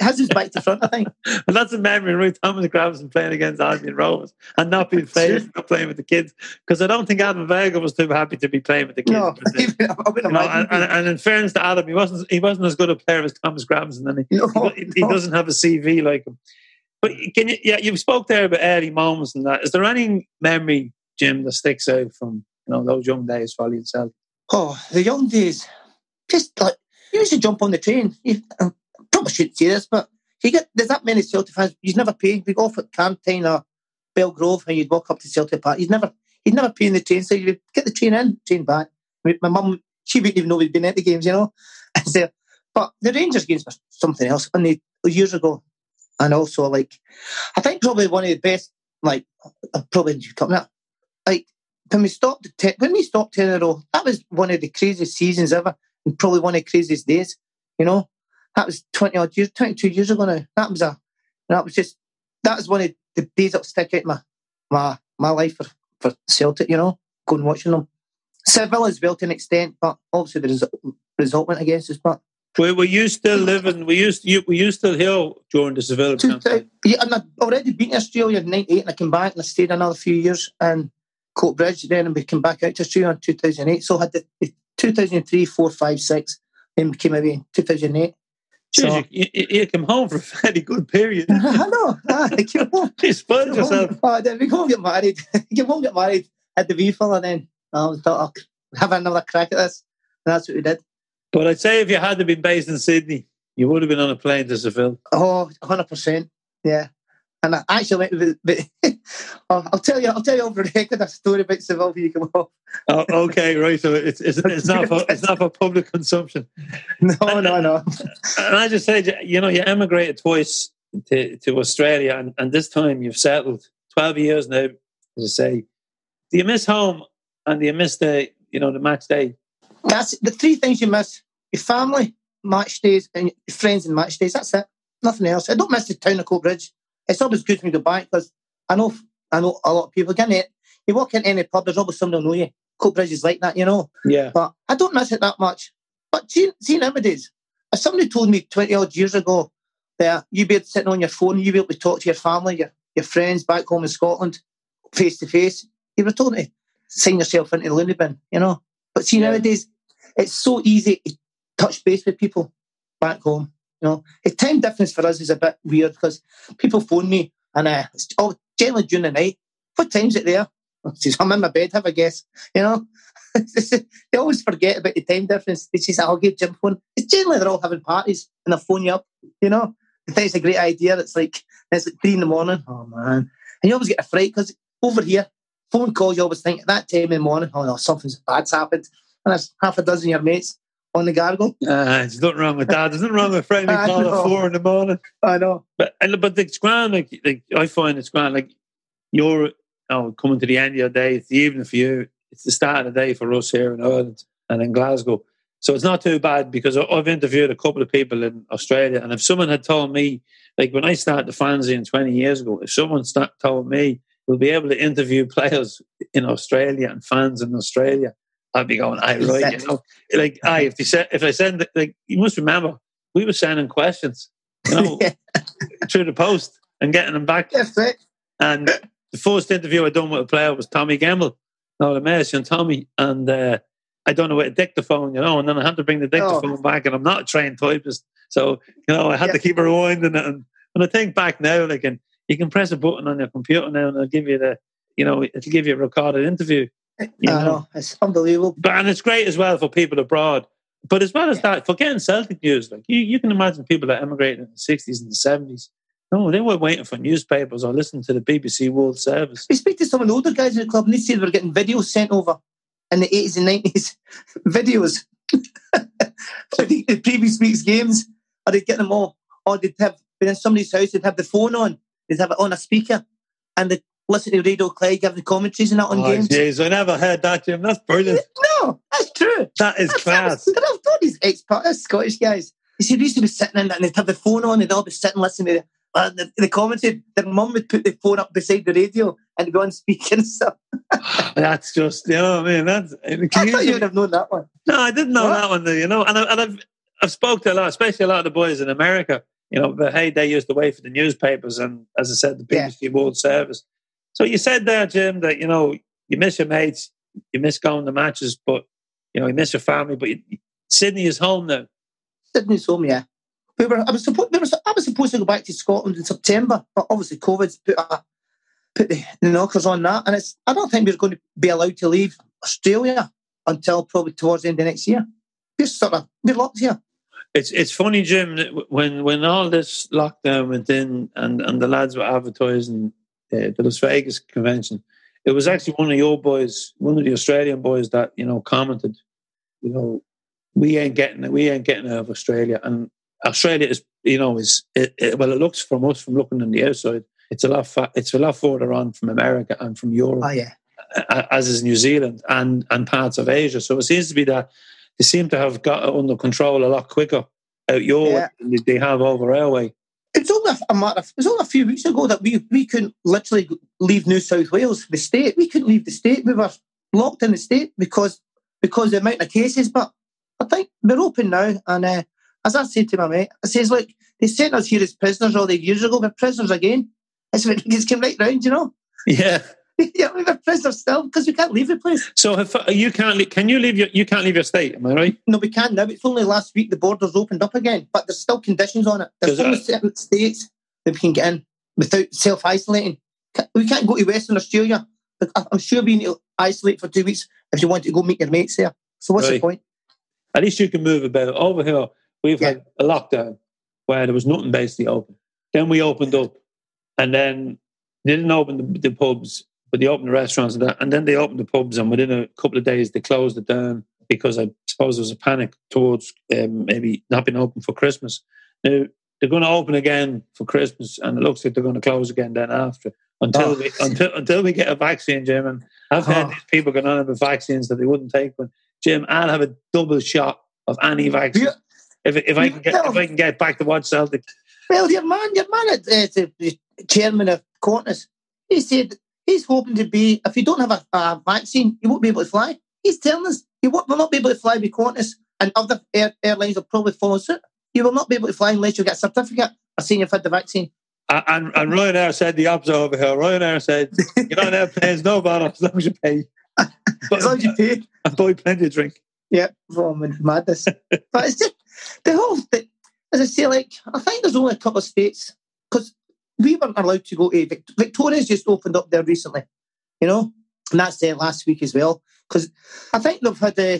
has his back to front, I think. and that's a memory, Roy Thomas Gravesen playing against Albion Rovers and not being playing, not playing with the kids. Because I don't think Adam Virgo was too happy to be playing with the kids. No, you know, and, and, and, in fairness to Adam, he wasn't he wasn't as good a player as Thomas Gravesen, and he, no, he, he, doesn't have a CV like him. But can you? Yeah, you spoke there about early moments and that. Is there any memory, Jim, that sticks out from you know those young days for you yourself? Oh, the young days, just like you used to jump on the train. You, probably shouldn't say this, but you get there's that many Celtic fans. You'd never pay. We go off at Carntyne or Bellgrove, and you'd walk up to Celtic Park. You'd never, you'd never pay in the train, so you'd get the train in, train back. My mum, she wouldn't even know we'd been at the games, you know. so, but the Rangers games were something else. And they years ago, and also like, I think probably one of the best, like, uh, probably coming up, like when we stopped ten, when we stopped ten in a row, that was one of the craziest seasons ever, and probably one of the craziest days. You know, that was 20 odd years, 22 years ago now. That was a, that was just, that was one of the days that stick out my, my, my life for, for Celtic, you know, going watching them. Seville as well to an extent, but obviously the result, result went against us. But were, were you still living? Were you, you were you still here during the Seville campaign? Yeah, and I'd already been to Australia in '98, and I came back and I stayed another few years in Coatbridge. Then and we came back out to Australia in 2008. So I had the, the 2003, 4, 5, 6, then we came away in 2008. So, you, you, came home for a fairly good period. I know. Ah, I came home. you yourself. Oh, then we go get married. came home, get married at the VFL, and then I thought I'll have another crack at this. And that's what we did. But I'd say if you had been based in Sydney, you would have been on a plane to Seville. Oh, 100%. Yeah. And I actually with, oh, I'll tell you, I'll tell you over the record a story about Seville when you come off. oh, okay, right. So it's, it's, it's not for, it's not for public consumption. No, and, no, no. And I just say, you know, you emigrated twice to, to Australia, and, and this time you've settled. Twelve years now, as I say. Do you miss home, and do you miss the, you know, the match day? That's the three things you miss: your family, match days, and your friends and match days. That's it. Nothing else. I don't miss the town of Coatbridge it's always good for me to go back because I know I know a lot of people. Again, eh, you walk into any pub, there's always somebody know you. Coatbridge is like that, you know. Yeah. But I don't miss it that much. But see, see nowadays, if somebody told me 20 odd years ago that you'd be sitting on your phone, you'd be able to talk to your family, your, your friends back home in Scotland, face to face, you have told me, sign yourself into the loony bin, you know. But see, yeah. nowadays, it's so easy to touch base with people back home. You know, the time difference for us is a bit weird because people phone me and uh, it's all generally during the night. What time's it there? Says, I'm in my bed, have a guess. You know, they always forget about the time difference. They say, I'll give Jim phone. It's generally they're all having parties and they phone you up. You know, they think it's a great idea. It's like it's like three in the morning. Oh man, and you always get a fright because over here, phone calls you always think at that time in the morning, oh no, something's bad's happened, and there's half a dozen of your mates on the gargle. Uh, there's nothing wrong with that. There's nothing wrong with friendly call at four in the morning. I know. But but it's grand. Like, like I find it's grand. Like you're oh, coming to the end of your day. It's the evening for you. It's the start of the day for us here in Ireland and in Glasgow. So it's not too bad because I've interviewed a couple of people in Australia, and if someone had told me, like when I started the fanzine 20 years ago, if someone start, told me we'll be able to interview players in Australia and fans in Australia, I'd be going, I right, you know, like I if they said if I send like you must remember we were sending questions, you know, through the post and getting them back. Yes, right. And the first interview I done with a player was Tommy Gamble, no the Mercy and Tommy, and. uh I don't know where to dictaphone, you know, and then I had to bring the dictaphone oh. back, and I'm not a trained typist, so you know I had to keep rewinding it. And when I think back now, like, and you can press a button on your computer now, and it'll give you the, you know, it'll give you a recorded interview. You know? know, it's unbelievable. But and it's great as well for people abroad. But as well as yeah. that, for getting Celtic news, like you, you can imagine people that emigrated in the sixties and the seventies. No, they were waiting for newspapers or listening to the BBC World Service. We speak to some of the older guys in the club, and they say they were getting videos sent over in the 80s and 90s videos for the, the, previous week's games, or they'd get them all, or they'd have, been in somebody's house, they'd have the phone on, they'd have it on a speaker, and they'd listen to Radio Clyde give the commentaries and that on oh, games. Jeez, I never heard that, Jim. That's brilliant. No, that's true. That is that's, class. That was, I've told these ex-partners, Scottish guys. You see, they used to be sitting in that and they'd have the phone on, and they'd all be sitting listening to uh, the, the commented their mum would put the phone up beside the radio and go on speaking stuff. that's just, you know what I mean? That's, I thought you would have known that one. No, I didn't know what? that one, you know. And, I, and I've, I've spoke to a lot, especially a lot of the boys in America, you know, but hey, they used to wait for the newspapers and, as I said, the BBC yeah. World Service. So you said there, Jim, that, you know, you miss your mates, you miss going to matches, but, you know, you miss your family, but you, Sydney is home now. Sydney's home, yeah we were, I was, supposed, we were, I was supposed to go back to Scotland in September, but obviously COVID's put, a, put the, the knockers on that. And it's, I don't think we're going to be allowed to leave Australia until probably towards the end of next year. We're sort of, we're locked here. It's it's funny, Jim, when when all this lockdown went in and, and the lads were advertising uh, the Las Vegas convention, it was actually one of your boys, one of the Australian boys that, you know, commented, you know, we ain't getting it, we ain't getting out of Australia. And Australia is, you know, is it, it, well, it looks from us from looking on the outside, it's a lot, fa- it's a lot further on from America and from Europe. Oh yeah, as is New Zealand and and parts of Asia. So it seems to be that they seem to have got it under control a lot quicker out your yeah. than they have over our way. It's only a matter of, it was only a few weeks ago that we, we couldn't literally leave New South Wales, the state. We couldn't leave the state. We were locked in the state because because the amount of cases. But I think we're open now, and uh, as I said to my mate, I says, look, they sent us here as prisoners all the years ago, we're prisoners again. It's when it came right round, you know? Yeah. yeah, we're prisoners still because we can't leave the place. So if uh, you can't, leave, can you leave your you can't leave your state? Am I right? No, we can now. It's only last week the borders opened up again, but there's still conditions on it. There's only certain states that we can get in without self isolating. We can't go to Western Australia. I'm sure we need to isolate for two weeks if you want to go meet your mates there. So what's right. the point? At least you can move about over here. We've yeah. had a lockdown where there was nothing basically open. Then we opened up, and then they didn't open the, the pubs, but they opened the restaurants and that. And then they opened the pubs, and within a couple of days they closed it down because I suppose there was a panic towards um, maybe not being open for Christmas. Now they're going to open again for Christmas, and it looks like they're going to close again then after until oh. we until until we get a vaccine, Jim. And I've oh. these people going on about vaccines that they wouldn't take, but Jim, I'll have a double shot of any vaccine. Yeah if, if I can get if I can get back to watch Celtic. Well, your man, your man, at, uh, the chairman of Qantas, he said he's hoping to be. If you don't have a, a vaccine, you won't be able to fly. He's telling us you will not be able to fly with Qantas, and other air, airlines will probably follow suit. You will not be able to fly unless you get a certificate or saying you've had the vaccine. And, and Ryanair said the opposite over here. Ryanair said, "You're on airplanes, no bother as long as you pay." But, as long as you pay, and buy plenty of drink. Yeah, oh, madness. but it's just the whole thing, as I say, like, I think there's only a couple of states, because we weren't allowed to go to Vic- Victoria's just opened up there recently, you know, and that's there last week as well. Because I think they've had uh,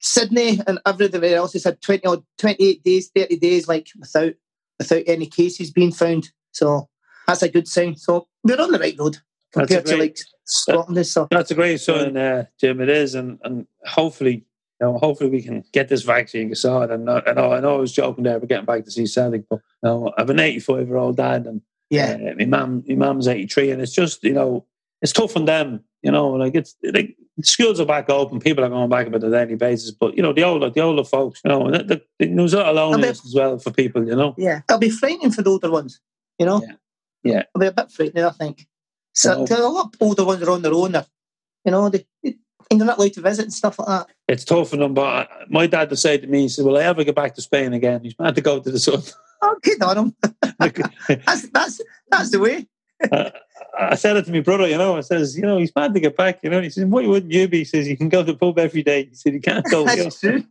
Sydney and everything else has had 20 or 28 days, 30 days, like without without any cases being found. So that's a good sign. So we're on the right road compared great, to like Scotland and stuff. That's a great sign, uh, Jim. It is, and and hopefully know, hopefully we can get this vaccine sorted. And I know, I know I was joking there, we're getting back to see Celtic, but you know, I have an 85 year old dad, and yeah, uh, my mum, my mum's 83, and it's just you know, it's tough on them. You know, like it's like schools are back open, people are going back on a daily basis. But you know, the older the older folks, you know, the, the, there's a loneliness as well for people. You know, yeah, it'll be frightening for the older ones. You know, yeah, yeah. it'll be a bit frightening, I think. So you know, a lot of older ones are on their own. You know, they, they and they're not allowed to visit and stuff like that. It's tough for them. But my dad would say to me, he said, "Will I ever get back to Spain again?" He's had to go to the sun. Oh, good on him. that's that's that's the way. uh, I said it to my brother, you know. I says, you know, he's mad to get back, you know. He says, why wouldn't you be? He says, you can go to the pub every day. He said, you can't go. That's true.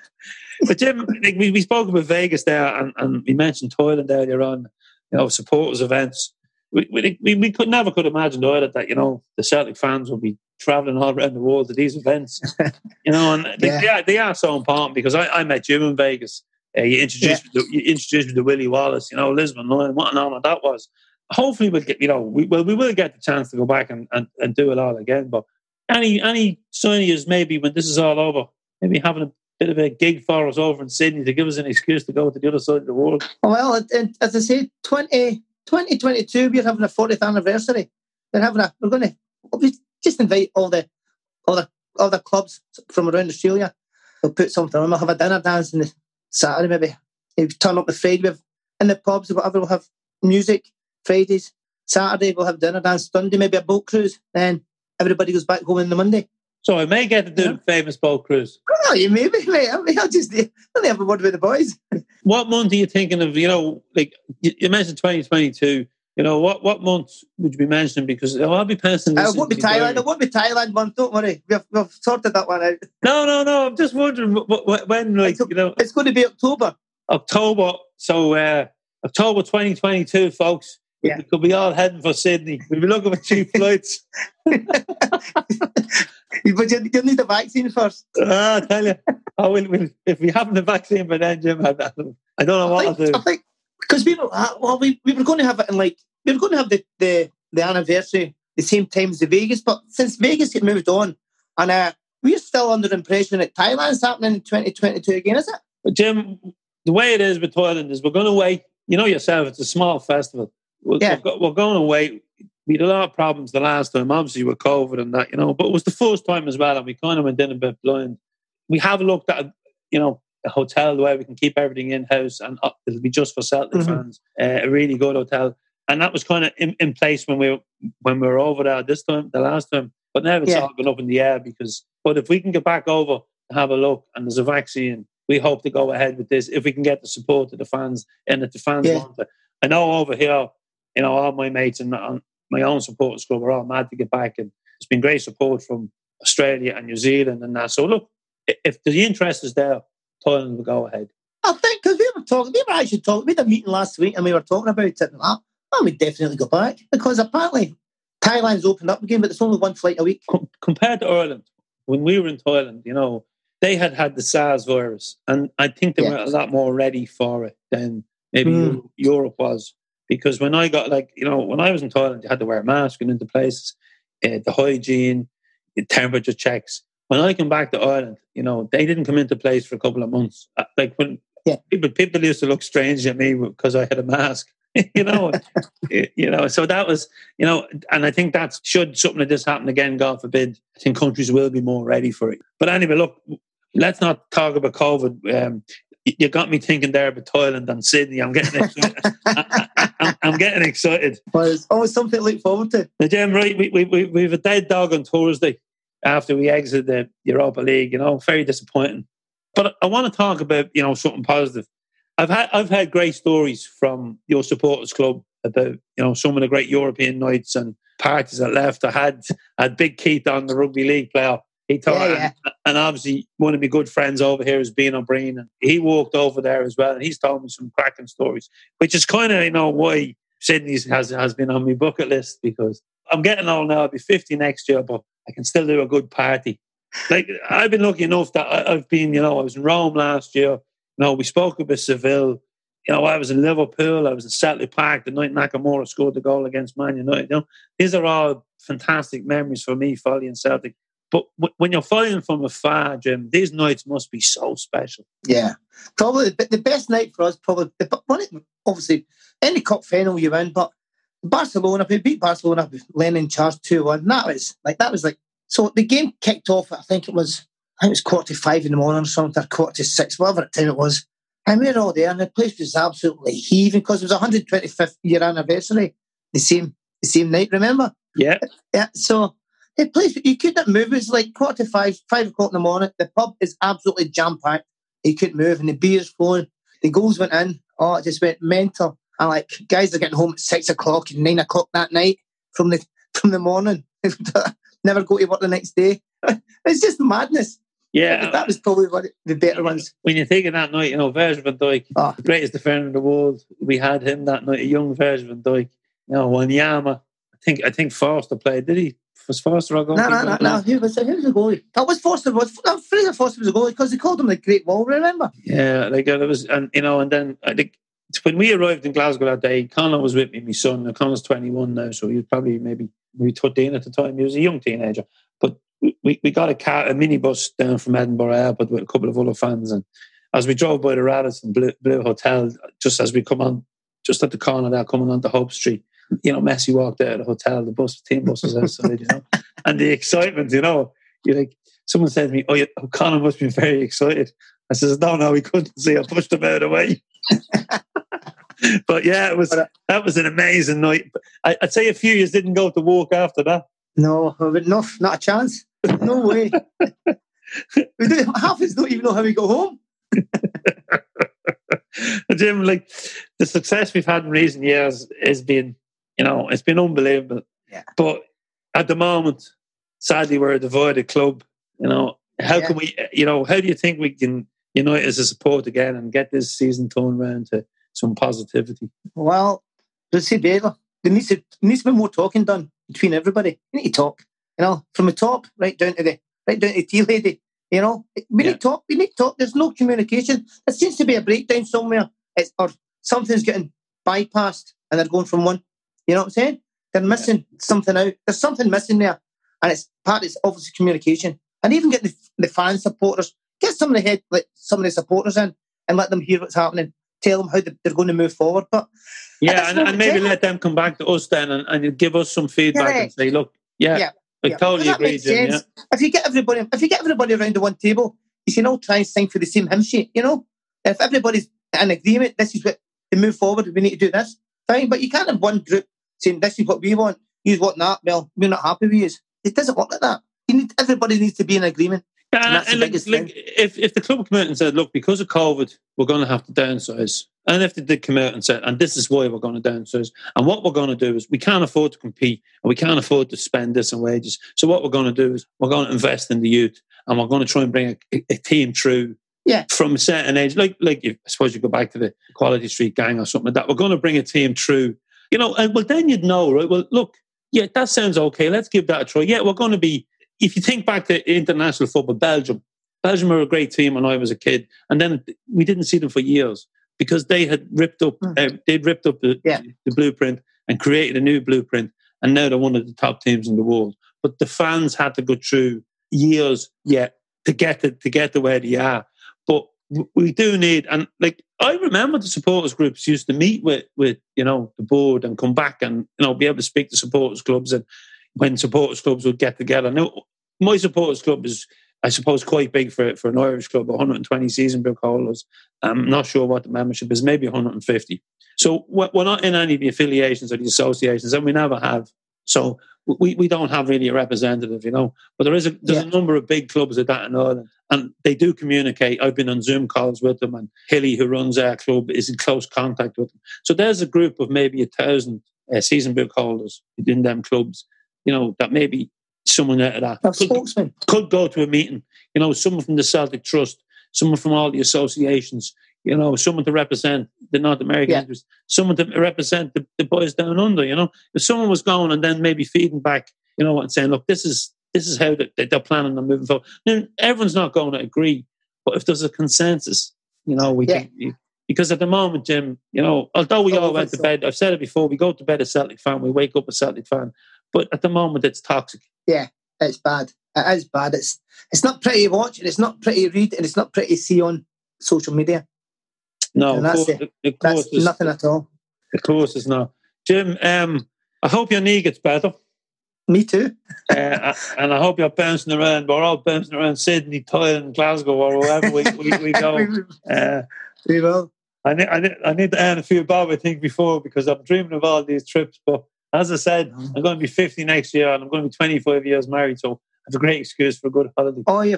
but Jim, like, we, we spoke about Vegas there, and, and we mentioned Thailand earlier on, you know, supporters events. We, we, we could never could imagine either that, you know, the Celtic fans would be traveling all around the world to these events, you know, and they, yeah. they, are, they are so important because I, I met Jim in Vegas. Uh, you introduced yeah. me to, you introduced me to Willie Wallace, you know, Lisbon, what an honor that was hopefully we'll get you know we well we will get the chance to go back and, and, and do it all again. But any any sign is maybe when this is all over, maybe having a bit of a gig for us over in Sydney to give us an excuse to go to the other side of the world. Well, as I say, 20, 2022, we're having a 40th anniversary. We're having a we're going to just invite all the all the all the clubs from around Australia. We'll put something on. We'll have a dinner dance on the Saturday, maybe. You turn up the Friday, in the pubs or whatever, we'll have music Fridays. Saturday we'll have dinner dance. Sunday maybe a boat cruise. Then everybody goes back home on the Monday. So I may get to do yeah. the famous boat cruise. Oh, you maybe, mate. I mean, I'll just only have a word with the boys. what month are you thinking of? You know, like you mentioned 2022. You know, what what month would you be mentioning? Because I'll be passing. This. It won't be Thailand. It won't be Thailand month. Don't worry. We've, we've sorted that one out. No, no, no. I'm just wondering when, like, it's, you know, it's going to be October. October. So uh, October 2022, folks. Yeah. We could be all heading for Sydney. We'll be looking for cheap flights. but you, you need the vaccine first. Ah, I tell you. Oh, we'll, we'll, if we haven't the vaccine by then, Jim, I, I don't know what I think, I'll do. I think because we were uh, well, we, we were going to have it in like we were going to have the, the the anniversary the same time as the Vegas, but since Vegas had moved on, and uh, we're still under the impression that Thailand's happening in 2022 again, is it? But Jim, the way it is with Thailand is we're going to wait. You know yourself, it's a small festival we're, yeah. we're, going away. We had a lot of problems the last time, obviously with COVID and that, you know, but it was the first time as well, and we kind of went in a bit blind. We have looked at, you know, a hotel where we can keep everything in house and uh, it'll be just for Celtic mm-hmm. fans. Uh, a really good hotel, and that was kind of in, in, place when we were, when we were over there this time, the last time. But now it's yeah. all been up in the air because. But if we can get back over and have a look, and there's a vaccine, we hope to go ahead with this if we can get the support of the fans and that the fans yeah. want it. I know over here you know, all my mates and my own supporters club are all mad to get back. And it's been great support from Australia and New Zealand and that. So look, if the interest is there, Thailand will go ahead. I think because we were talking, we were actually talking. We had a meeting last week and we were talking about it. And that, well, we definitely go back because apparently Thailand's opened up again, but it's only one flight a week. Com- compared to Ireland, when we were in Thailand, you know, they had had the SARS virus, and I think they yeah. were a lot more ready for it than maybe mm. Europe was. Because when I got like, you know, when I was in Thailand, you had to wear a mask and into places, uh, the hygiene, the temperature checks. When I came back to Ireland, you know, they didn't come into place for a couple of months. Uh, like when yeah. people people used to look strange at me because I had a mask. you know, you know. So that was, you know, and I think that should something like this happen again, God forbid, I think countries will be more ready for it. But anyway, look, let's not talk about COVID. Um, you got me thinking there about Thailand and Sydney. I'm getting excited. I, am getting excited. Well, it's always something to look forward to. Now, Jim, right, we, we, we, we have a dead dog on Thursday after we exit the Europa League, you know, very disappointing. But I want to talk about, you know, something positive. I've had I've had great stories from your supporters club about, you know, some of the great European nights and parties that left. I had I had Big Keith on the rugby league player he thought, yeah, yeah. And, obviously, one of my good friends over here is Bean O'Brien, and he walked over there as well, and he's told me some cracking stories, which is kind of you know why Sydney has has been on my bucket list because I'm getting old now. I'll be 50 next year, but I can still do a good party. Like I've been lucky enough that I've been, you know, I was in Rome last year. You know, we spoke about Seville. You know, I was in Liverpool. I was in Selly Park the night Nakamura scored the goal against Man United. You know, these are all fantastic memories for me, Foley and Celtic. But when you're following from afar, Jim, these nights must be so special. Yeah, probably the best night for us. Probably obviously any cup final you win, but Barcelona, we beat Barcelona with Lennon charged 2 1. That was like, that was like, so the game kicked off, I think it was, I think it was quarter to five in the morning or something, or quarter to six, whatever time it was. And we were all there, and the place was absolutely heaving because it was 125th year anniversary, the same the same night, remember? Yeah. Yeah. So the place, you couldn't move. It was like quarter to five, five o'clock in the morning. The pub is absolutely jam packed. You couldn't move, and the beer's flowing. The goals went in. Oh, it just went mental. And like guys are getting home at six o'clock and nine o'clock that night from the from the morning. Never go to work the next day. it's just madness. Yeah, that was probably one of the better ones. When you think of that night, you know, Virgil van Dijk, oh. the greatest defender in the world. We had him that night, a young Virgil van Dijk. You know, Wanyama. I think I think Forster played. Did he? Was Forster a goalie? No, no, no, no. Who was, who was the goalie? That was Forster. Was no, Fraser Forster was a goalie because they called him the Great Wall. Remember? Yeah, like uh, there was, and you know, and then I think when we arrived in Glasgow that day, Conor was with me, my son. Twenty one now, so he was probably maybe maybe thirteen at the time. He was a young teenager, but we, we got a car, a minibus down from Edinburgh Airport with a couple of other fans. And as we drove by the Radisson Blu, Blue Hotel, just as we come on, just at the corner there, coming onto Hope Street, you know, Messi walked out of the hotel, the bus, team bus was outside, you know, and the excitement, you know, you like, someone said to me, Oh, yeah, oh, Conor must be very excited. I says, No, no, he couldn't see. I pushed him out of the way. but yeah, it was uh, that was an amazing night. I, would say a few years didn't go to walk after that. No, uh, enough, not a chance. No way. half us don't even know how we go home. Jim, like the success we've had in recent years has been, you know, it's been unbelievable. Yeah. But at the moment, sadly, we're a divided club. You know, how yeah. can we, you know, how do you think we can unite as a support again and get this season turned around to some positivity? Well, let's see, There needs to, there needs to be more talking done between everybody. You need to talk, you know, from the top right down to the right down to the tea lady. You know, we yeah. need to talk. We need to talk. There's no communication. There seems to be a breakdown somewhere, it's, or something's getting bypassed, and they're going from one. You know what I'm saying? They're missing yeah. something out. There's something missing there, and it's part. It's obviously communication, and even get the, the fan supporters. Get some of the head, like some of the supporters in, and let them hear what's happening. Tell them how they're going to move forward. But yeah, and, and maybe let them come back to us then and, and give us some feedback and say, look, yeah, yeah. I yeah. totally agree. Jim, yeah. If you get everybody, if you get everybody around the one table, you should all try and sing for the same hymn sheet. You know, if everybody's in agreement, this is what to move forward. We need to do this. Fine, but you can't have one group saying this is what we want. You want that. Well, we're not happy with you. It doesn't work like that. You need everybody needs to be in agreement. Yeah, and, and like, like, if if the club come out and said, look, because of COVID, we're going to have to downsize, and if they did come out and said, and this is why we're going to downsize, and what we're going to do is we can't afford to compete and we can't afford to spend this on wages. So what we're going to do is we're going to invest in the youth and we're going to try and bring a, a team through yeah. from a certain age. Like, like if, I suppose you go back to the Quality Street gang or something like that. We're going to bring a team through, you know, and well, then you'd know, right? Well, look, yeah, that sounds okay. Let's give that a try. Yeah, we're going to be, if you think back to international football, Belgium, Belgium were a great team when I was a kid. And then we didn't see them for years because they had ripped up mm. uh, they'd ripped up the, yeah. the blueprint and created a new blueprint and now they're one of the top teams in the world but the fans had to go through years yet to get to, to get to where they are but we do need and like I remember the supporters groups used to meet with with you know the board and come back and you know be able to speak to supporters clubs and when supporters clubs would get together now my supporters club is I suppose quite big for for an Irish club, 120 season book holders. I'm not sure what the membership is, maybe 150. So we're not in any of the affiliations or the associations, and we never have. So we, we don't have really a representative, you know. But there is a there's yeah. a number of big clubs of that in Ireland, and they do communicate. I've been on Zoom calls with them, and Hilly, who runs our club, is in close contact with them. So there's a group of maybe a thousand uh, season book holders within them clubs, you know, that maybe someone uh, out of that. Could, spokesman. could go to a meeting. You know, someone from the Celtic Trust, someone from all the associations, you know, someone to represent the North American yeah. interest, someone to represent the, the boys down under, you know. If someone was going and then maybe feeding back, you know, and saying, look, this is this is how they, they're planning on moving forward. Now, everyone's not going to agree, but if there's a consensus, you know, we yeah. can, because at the moment, Jim, you know, although we all went to bed, I've said it before, we go to bed a Celtic fan, we wake up a Celtic fan, but at the moment it's toxic yeah, it's bad. It is bad. It's it's not pretty to watch, and it's not pretty to read, and it's not pretty to see on social media. No, that's, course, it. that's nothing at all. Of course, it's not. Jim, um, I hope your knee gets better. Me too. uh, and I hope you're bouncing around. We're all bouncing around Sydney, Thailand, Glasgow, or wherever we, we, we go. Uh, we will. I need, I, need, I need to earn a few bob, I think, before because I'm dreaming of all these trips. But as I said. I'm going to be 50 next year and I'm going to be 25 years married. So it's a great excuse for a good holiday. Oh, yeah.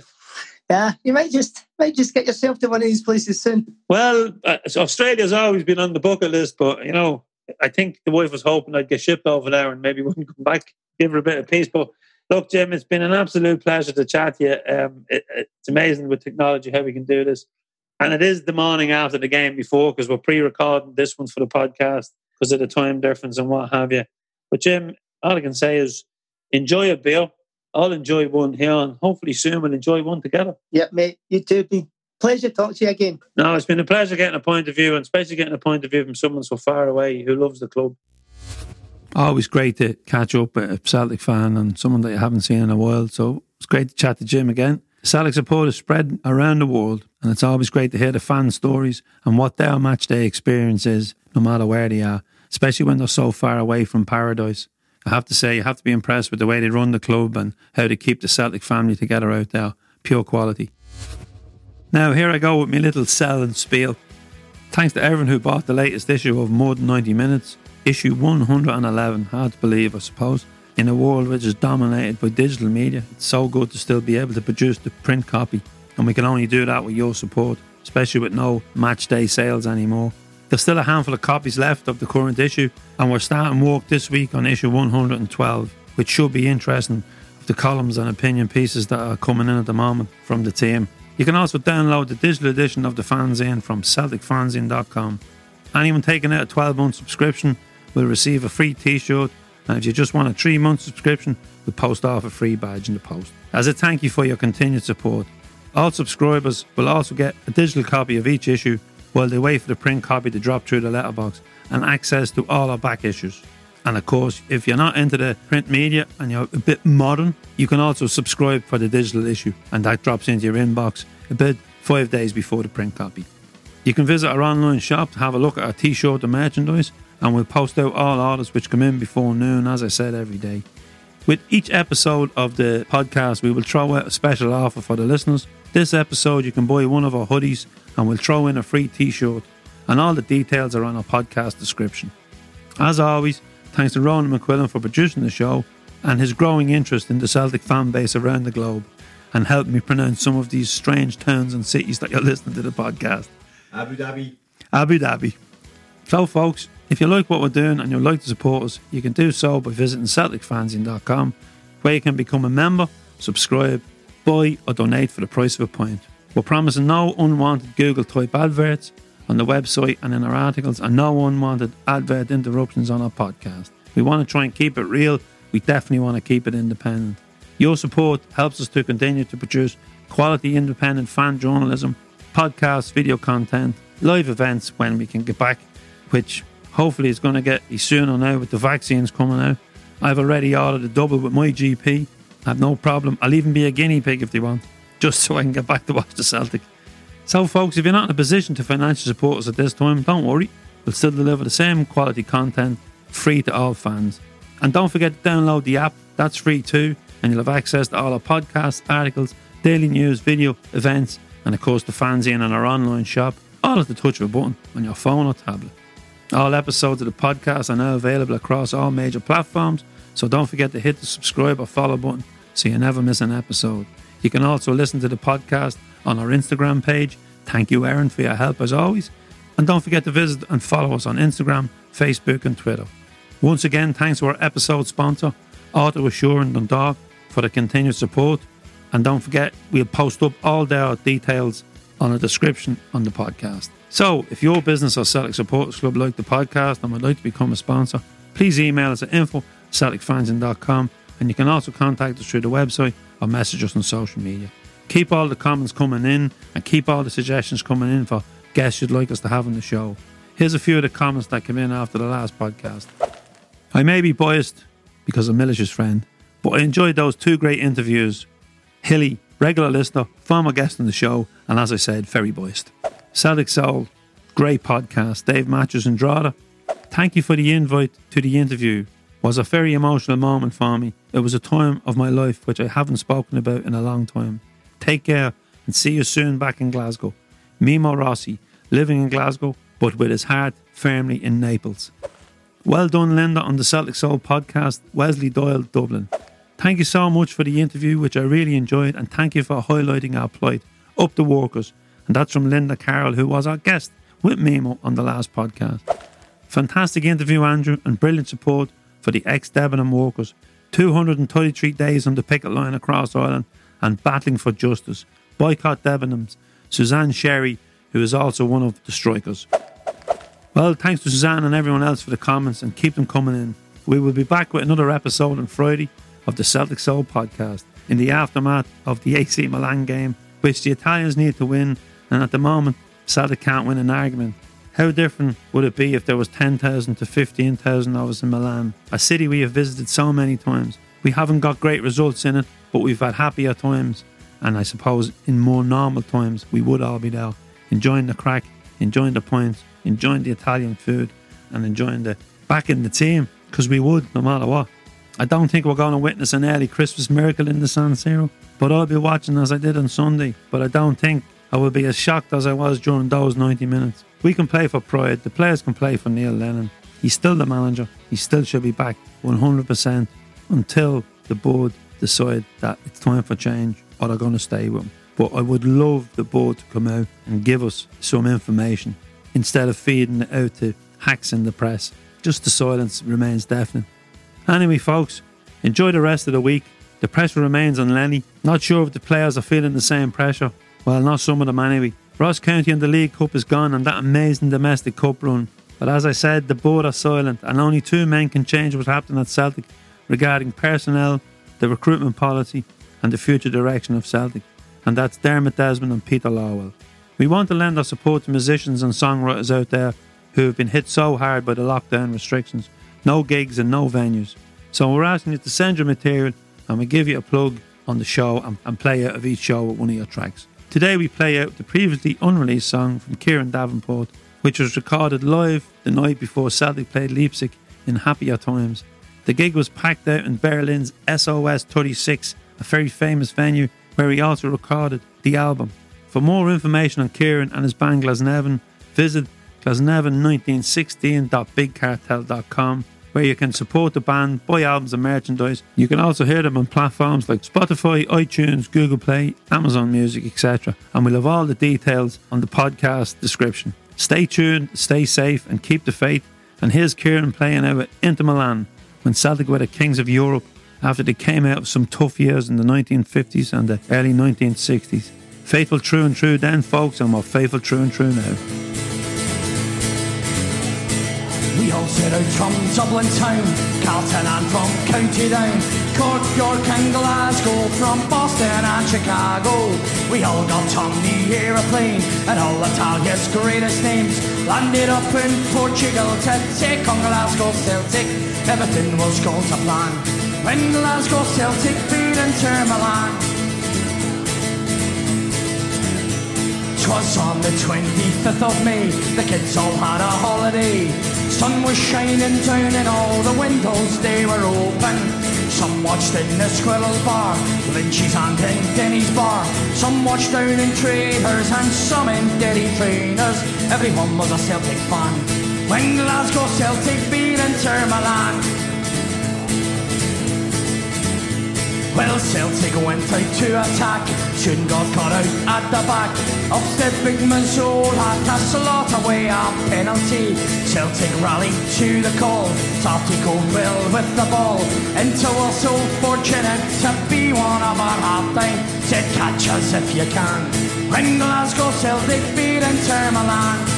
Yeah, you might just might just get yourself to one of these places soon. Well, uh, so Australia's always been on the bucket list, but you know, I think the wife was hoping I'd get shipped over there and maybe wouldn't come back, give her a bit of peace. But look, Jim, it's been an absolute pleasure to chat to you. Um, it, it's amazing with technology how we can do this. And it is the morning after the game before because we're pre recording this one for the podcast because of the time difference and what have you. But, Jim, all I can say is enjoy a beer. I'll enjoy one here and hopefully soon we'll enjoy one together. Yep, mate. You too. Been pleasure to talk to you again. No, it's been a pleasure getting a point of view and especially getting a point of view from someone so far away who loves the club. Always great to catch up with a Celtic fan and someone that you haven't seen in a while. So it's great to chat to Jim again. Celtic support is spread around the world, and it's always great to hear the fan stories and what their match day experience is, no matter where they are, especially when they're so far away from paradise. I have to say, you have to be impressed with the way they run the club and how they keep the Celtic family together out there. Pure quality. Now, here I go with my little sell and spiel. Thanks to everyone who bought the latest issue of More Than 90 Minutes, issue 111. Hard to believe, I suppose. In a world which is dominated by digital media, it's so good to still be able to produce the print copy, and we can only do that with your support, especially with no match day sales anymore. There's still a handful of copies left of the current issue, and we're starting work this week on issue 112, which should be interesting of the columns and opinion pieces that are coming in at the moment from the team. You can also download the digital edition of the fanzine from CelticFanzine.com. Anyone taking out a 12 month subscription will receive a free t shirt and if you just want a three month subscription, we'll post off a free badge in the post. As a thank you for your continued support, all subscribers will also get a digital copy of each issue while they wait for the print copy to drop through the letterbox and access to all our back issues. And of course, if you're not into the print media and you're a bit modern, you can also subscribe for the digital issue, and that drops into your inbox about five days before the print copy. You can visit our online shop to have a look at our t shirt and merchandise and we'll post out all orders which come in before noon, as I said, every day. With each episode of the podcast, we will throw out a special offer for the listeners. This episode, you can buy one of our hoodies and we'll throw in a free t shirt, and all the details are on our podcast description. As always, thanks to Ronan McQuillan for producing the show and his growing interest in the Celtic fan base around the globe and helped me pronounce some of these strange towns and cities that you're listening to the podcast. Abu Dhabi. Abu Dhabi. So, folks, if you like what we're doing and you'd like to support us, you can do so by visiting CelticFanzine.com, where you can become a member, subscribe, buy, or donate for the price of a pint. We're promising no unwanted Google type adverts on the website and in our articles, and no unwanted advert interruptions on our podcast. We want to try and keep it real. We definitely want to keep it independent. Your support helps us to continue to produce quality independent fan journalism, podcasts, video content, live events when we can get back, which Hopefully, it's going to get sooner now with the vaccines coming out. I've already ordered a double with my GP. I have no problem. I'll even be a guinea pig if they want, just so I can get back to watch the Celtic. So, folks, if you're not in a position to financially support us at this time, don't worry. We'll still deliver the same quality content free to all fans. And don't forget to download the app, that's free too, and you'll have access to all our podcasts, articles, daily news, video, events, and of course the fanzine and our online shop, all at the touch of a button on your phone or tablet. All episodes of the podcast are now available across all major platforms, so don't forget to hit the subscribe or follow button so you never miss an episode. You can also listen to the podcast on our Instagram page. Thank you, Aaron, for your help as always. And don't forget to visit and follow us on Instagram, Facebook, and Twitter. Once again, thanks to our episode sponsor, Auto Assurance Dundalk, for the continued support. And don't forget, we'll post up all their details on the description on the podcast. So, if your business or Celtic Supporters Club like the podcast and would like to become a sponsor, please email us at info CelticFanzine.com and you can also contact us through the website or message us on social media. Keep all the comments coming in and keep all the suggestions coming in for guests you'd like us to have on the show. Here's a few of the comments that came in after the last podcast. I may be biased because I'm friend, but I enjoyed those two great interviews. Hilly, regular listener, former guest on the show, and as I said, very biased. Celtic Soul, great podcast. Dave Matthews and Drada, thank you for the invite to the interview. was a very emotional moment for me. It was a time of my life which I haven't spoken about in a long time. Take care and see you soon back in Glasgow. Mimo Rossi, living in Glasgow, but with his heart firmly in Naples. Well done, Linda, on the Celtic Soul podcast, Wesley Doyle, Dublin. Thank you so much for the interview, which I really enjoyed, and thank you for highlighting our plight. Up the workers. And that's from Linda Carroll, who was our guest with Mimo on the last podcast. Fantastic interview, Andrew, and brilliant support for the ex Debenham workers. 233 days on the picket line across Ireland and battling for justice. Boycott Debenhams. Suzanne Sherry, who is also one of the strikers. Well, thanks to Suzanne and everyone else for the comments and keep them coming in. We will be back with another episode on Friday of the Celtic Soul podcast in the aftermath of the AC Milan game, which the Italians need to win, and at the moment, Celtic can't win an argument. How different would it be if there was 10,000 to 15,000 of us in Milan, a city we have visited so many times? We haven't got great results in it, but we've had happier times, and I suppose in more normal times we would all be there, enjoying the crack, enjoying the points, enjoying the Italian food, and enjoying the back in the team, because we would no matter what. I don't think we're going to witness an early Christmas miracle in the San Siro, but I'll be watching as I did on Sunday. But I don't think I will be as shocked as I was during those 90 minutes. We can play for pride. The players can play for Neil Lennon. He's still the manager. He still should be back 100% until the board decide that it's time for change or they're going to stay with him. But I would love the board to come out and give us some information instead of feeding it out to hacks in the press. Just the silence remains deafening. Anyway, folks, enjoy the rest of the week. The pressure remains on Lenny. Not sure if the players are feeling the same pressure. Well, not some of them anyway. Ross County and the League Cup is gone and that amazing domestic cup run. But as I said, the board are silent and only two men can change what's happening at Celtic regarding personnel, the recruitment policy, and the future direction of Celtic. And that's Dermot Desmond and Peter Lawwell. We want to lend our support to musicians and songwriters out there who have been hit so hard by the lockdown restrictions. No gigs and no venues. So we're asking you to send your material and we give you a plug on the show and, and play out of each show with one of your tracks. Today we play out the previously unreleased song from Kieran Davenport, which was recorded live the night before Celtic played Leipzig in happier times. The gig was packed out in Berlin's SOS 36, a very famous venue where he also recorded the album. For more information on Kieran and his band Glasnevin, visit glasnevin1916.bigcartel.com where you can support the band, buy albums and merchandise. You can also hear them on platforms like Spotify, iTunes, Google Play, Amazon Music, etc. And we'll have all the details on the podcast description. Stay tuned, stay safe, and keep the faith. And here's Kieran playing out at Inter Milan when Celtic were the kings of Europe after they came out of some tough years in the 1950s and the early 1960s. Faithful, true, and true then, folks, and more faithful, true, and true now. We all set out from Dublin town, Carlton and from County Down, Cork, York and Glasgow, from Boston and Chicago. We all got on the aeroplane and all Italia's greatest names landed up in Portugal to take on Glasgow Celtic. Everything was going to plan when Glasgow Celtic beat Inter Milan. Twas on the 25th of May, the kids all had a holiday. Sun was shining down and all the windows they were open. Some watched in the Squirrel Bar, Lynch's and in Denny's Bar. Some watched down in Traders and some in Derry Trainers. Everyone was a Celtic fan. When Glasgow Celtic beat Inter Milan. Well, Celtic went out to attack, soon got caught out at the back. Upstead Big Mazool had a slot away a penalty. Celtic rallied to the call, Celtic go well with the ball. Inter was so fortunate to be one of our half-time. Said catch us if you can. When Glasgow Celtic beat Inter Milan.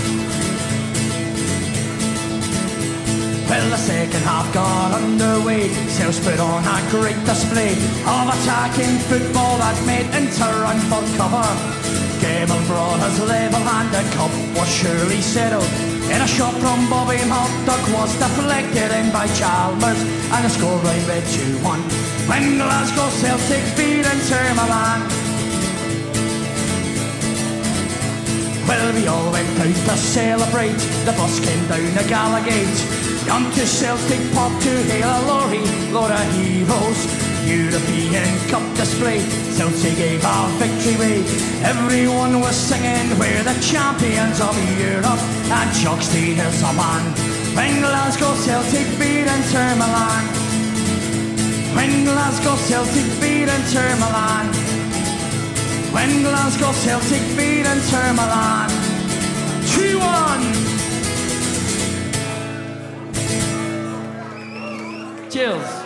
Well, the second half got underway. Sales put on a great display of attacking football that made Inter run for cover. Gable brought his level hand, the cup was surely settled. In a shot from Bobby Murdoch was deflected in by Chalmers, and the score line read 2-1. When Glasgow Celtic beat Inter Milan. Well, we all went out to celebrate. The bus came down the Gallowgate. On to Celtic pub to hail a lorry, load of heroes. European Cup display, Celtic gave our victory way. Everyone was singing, we're the champions of Europe, and Jock Stein is a man. When Glasgow Celtic beat Inter Milan. When Glasgow Celtic beat Inter Milan. When Glasgow Celtic beat Inter Milan 2-1 Cheers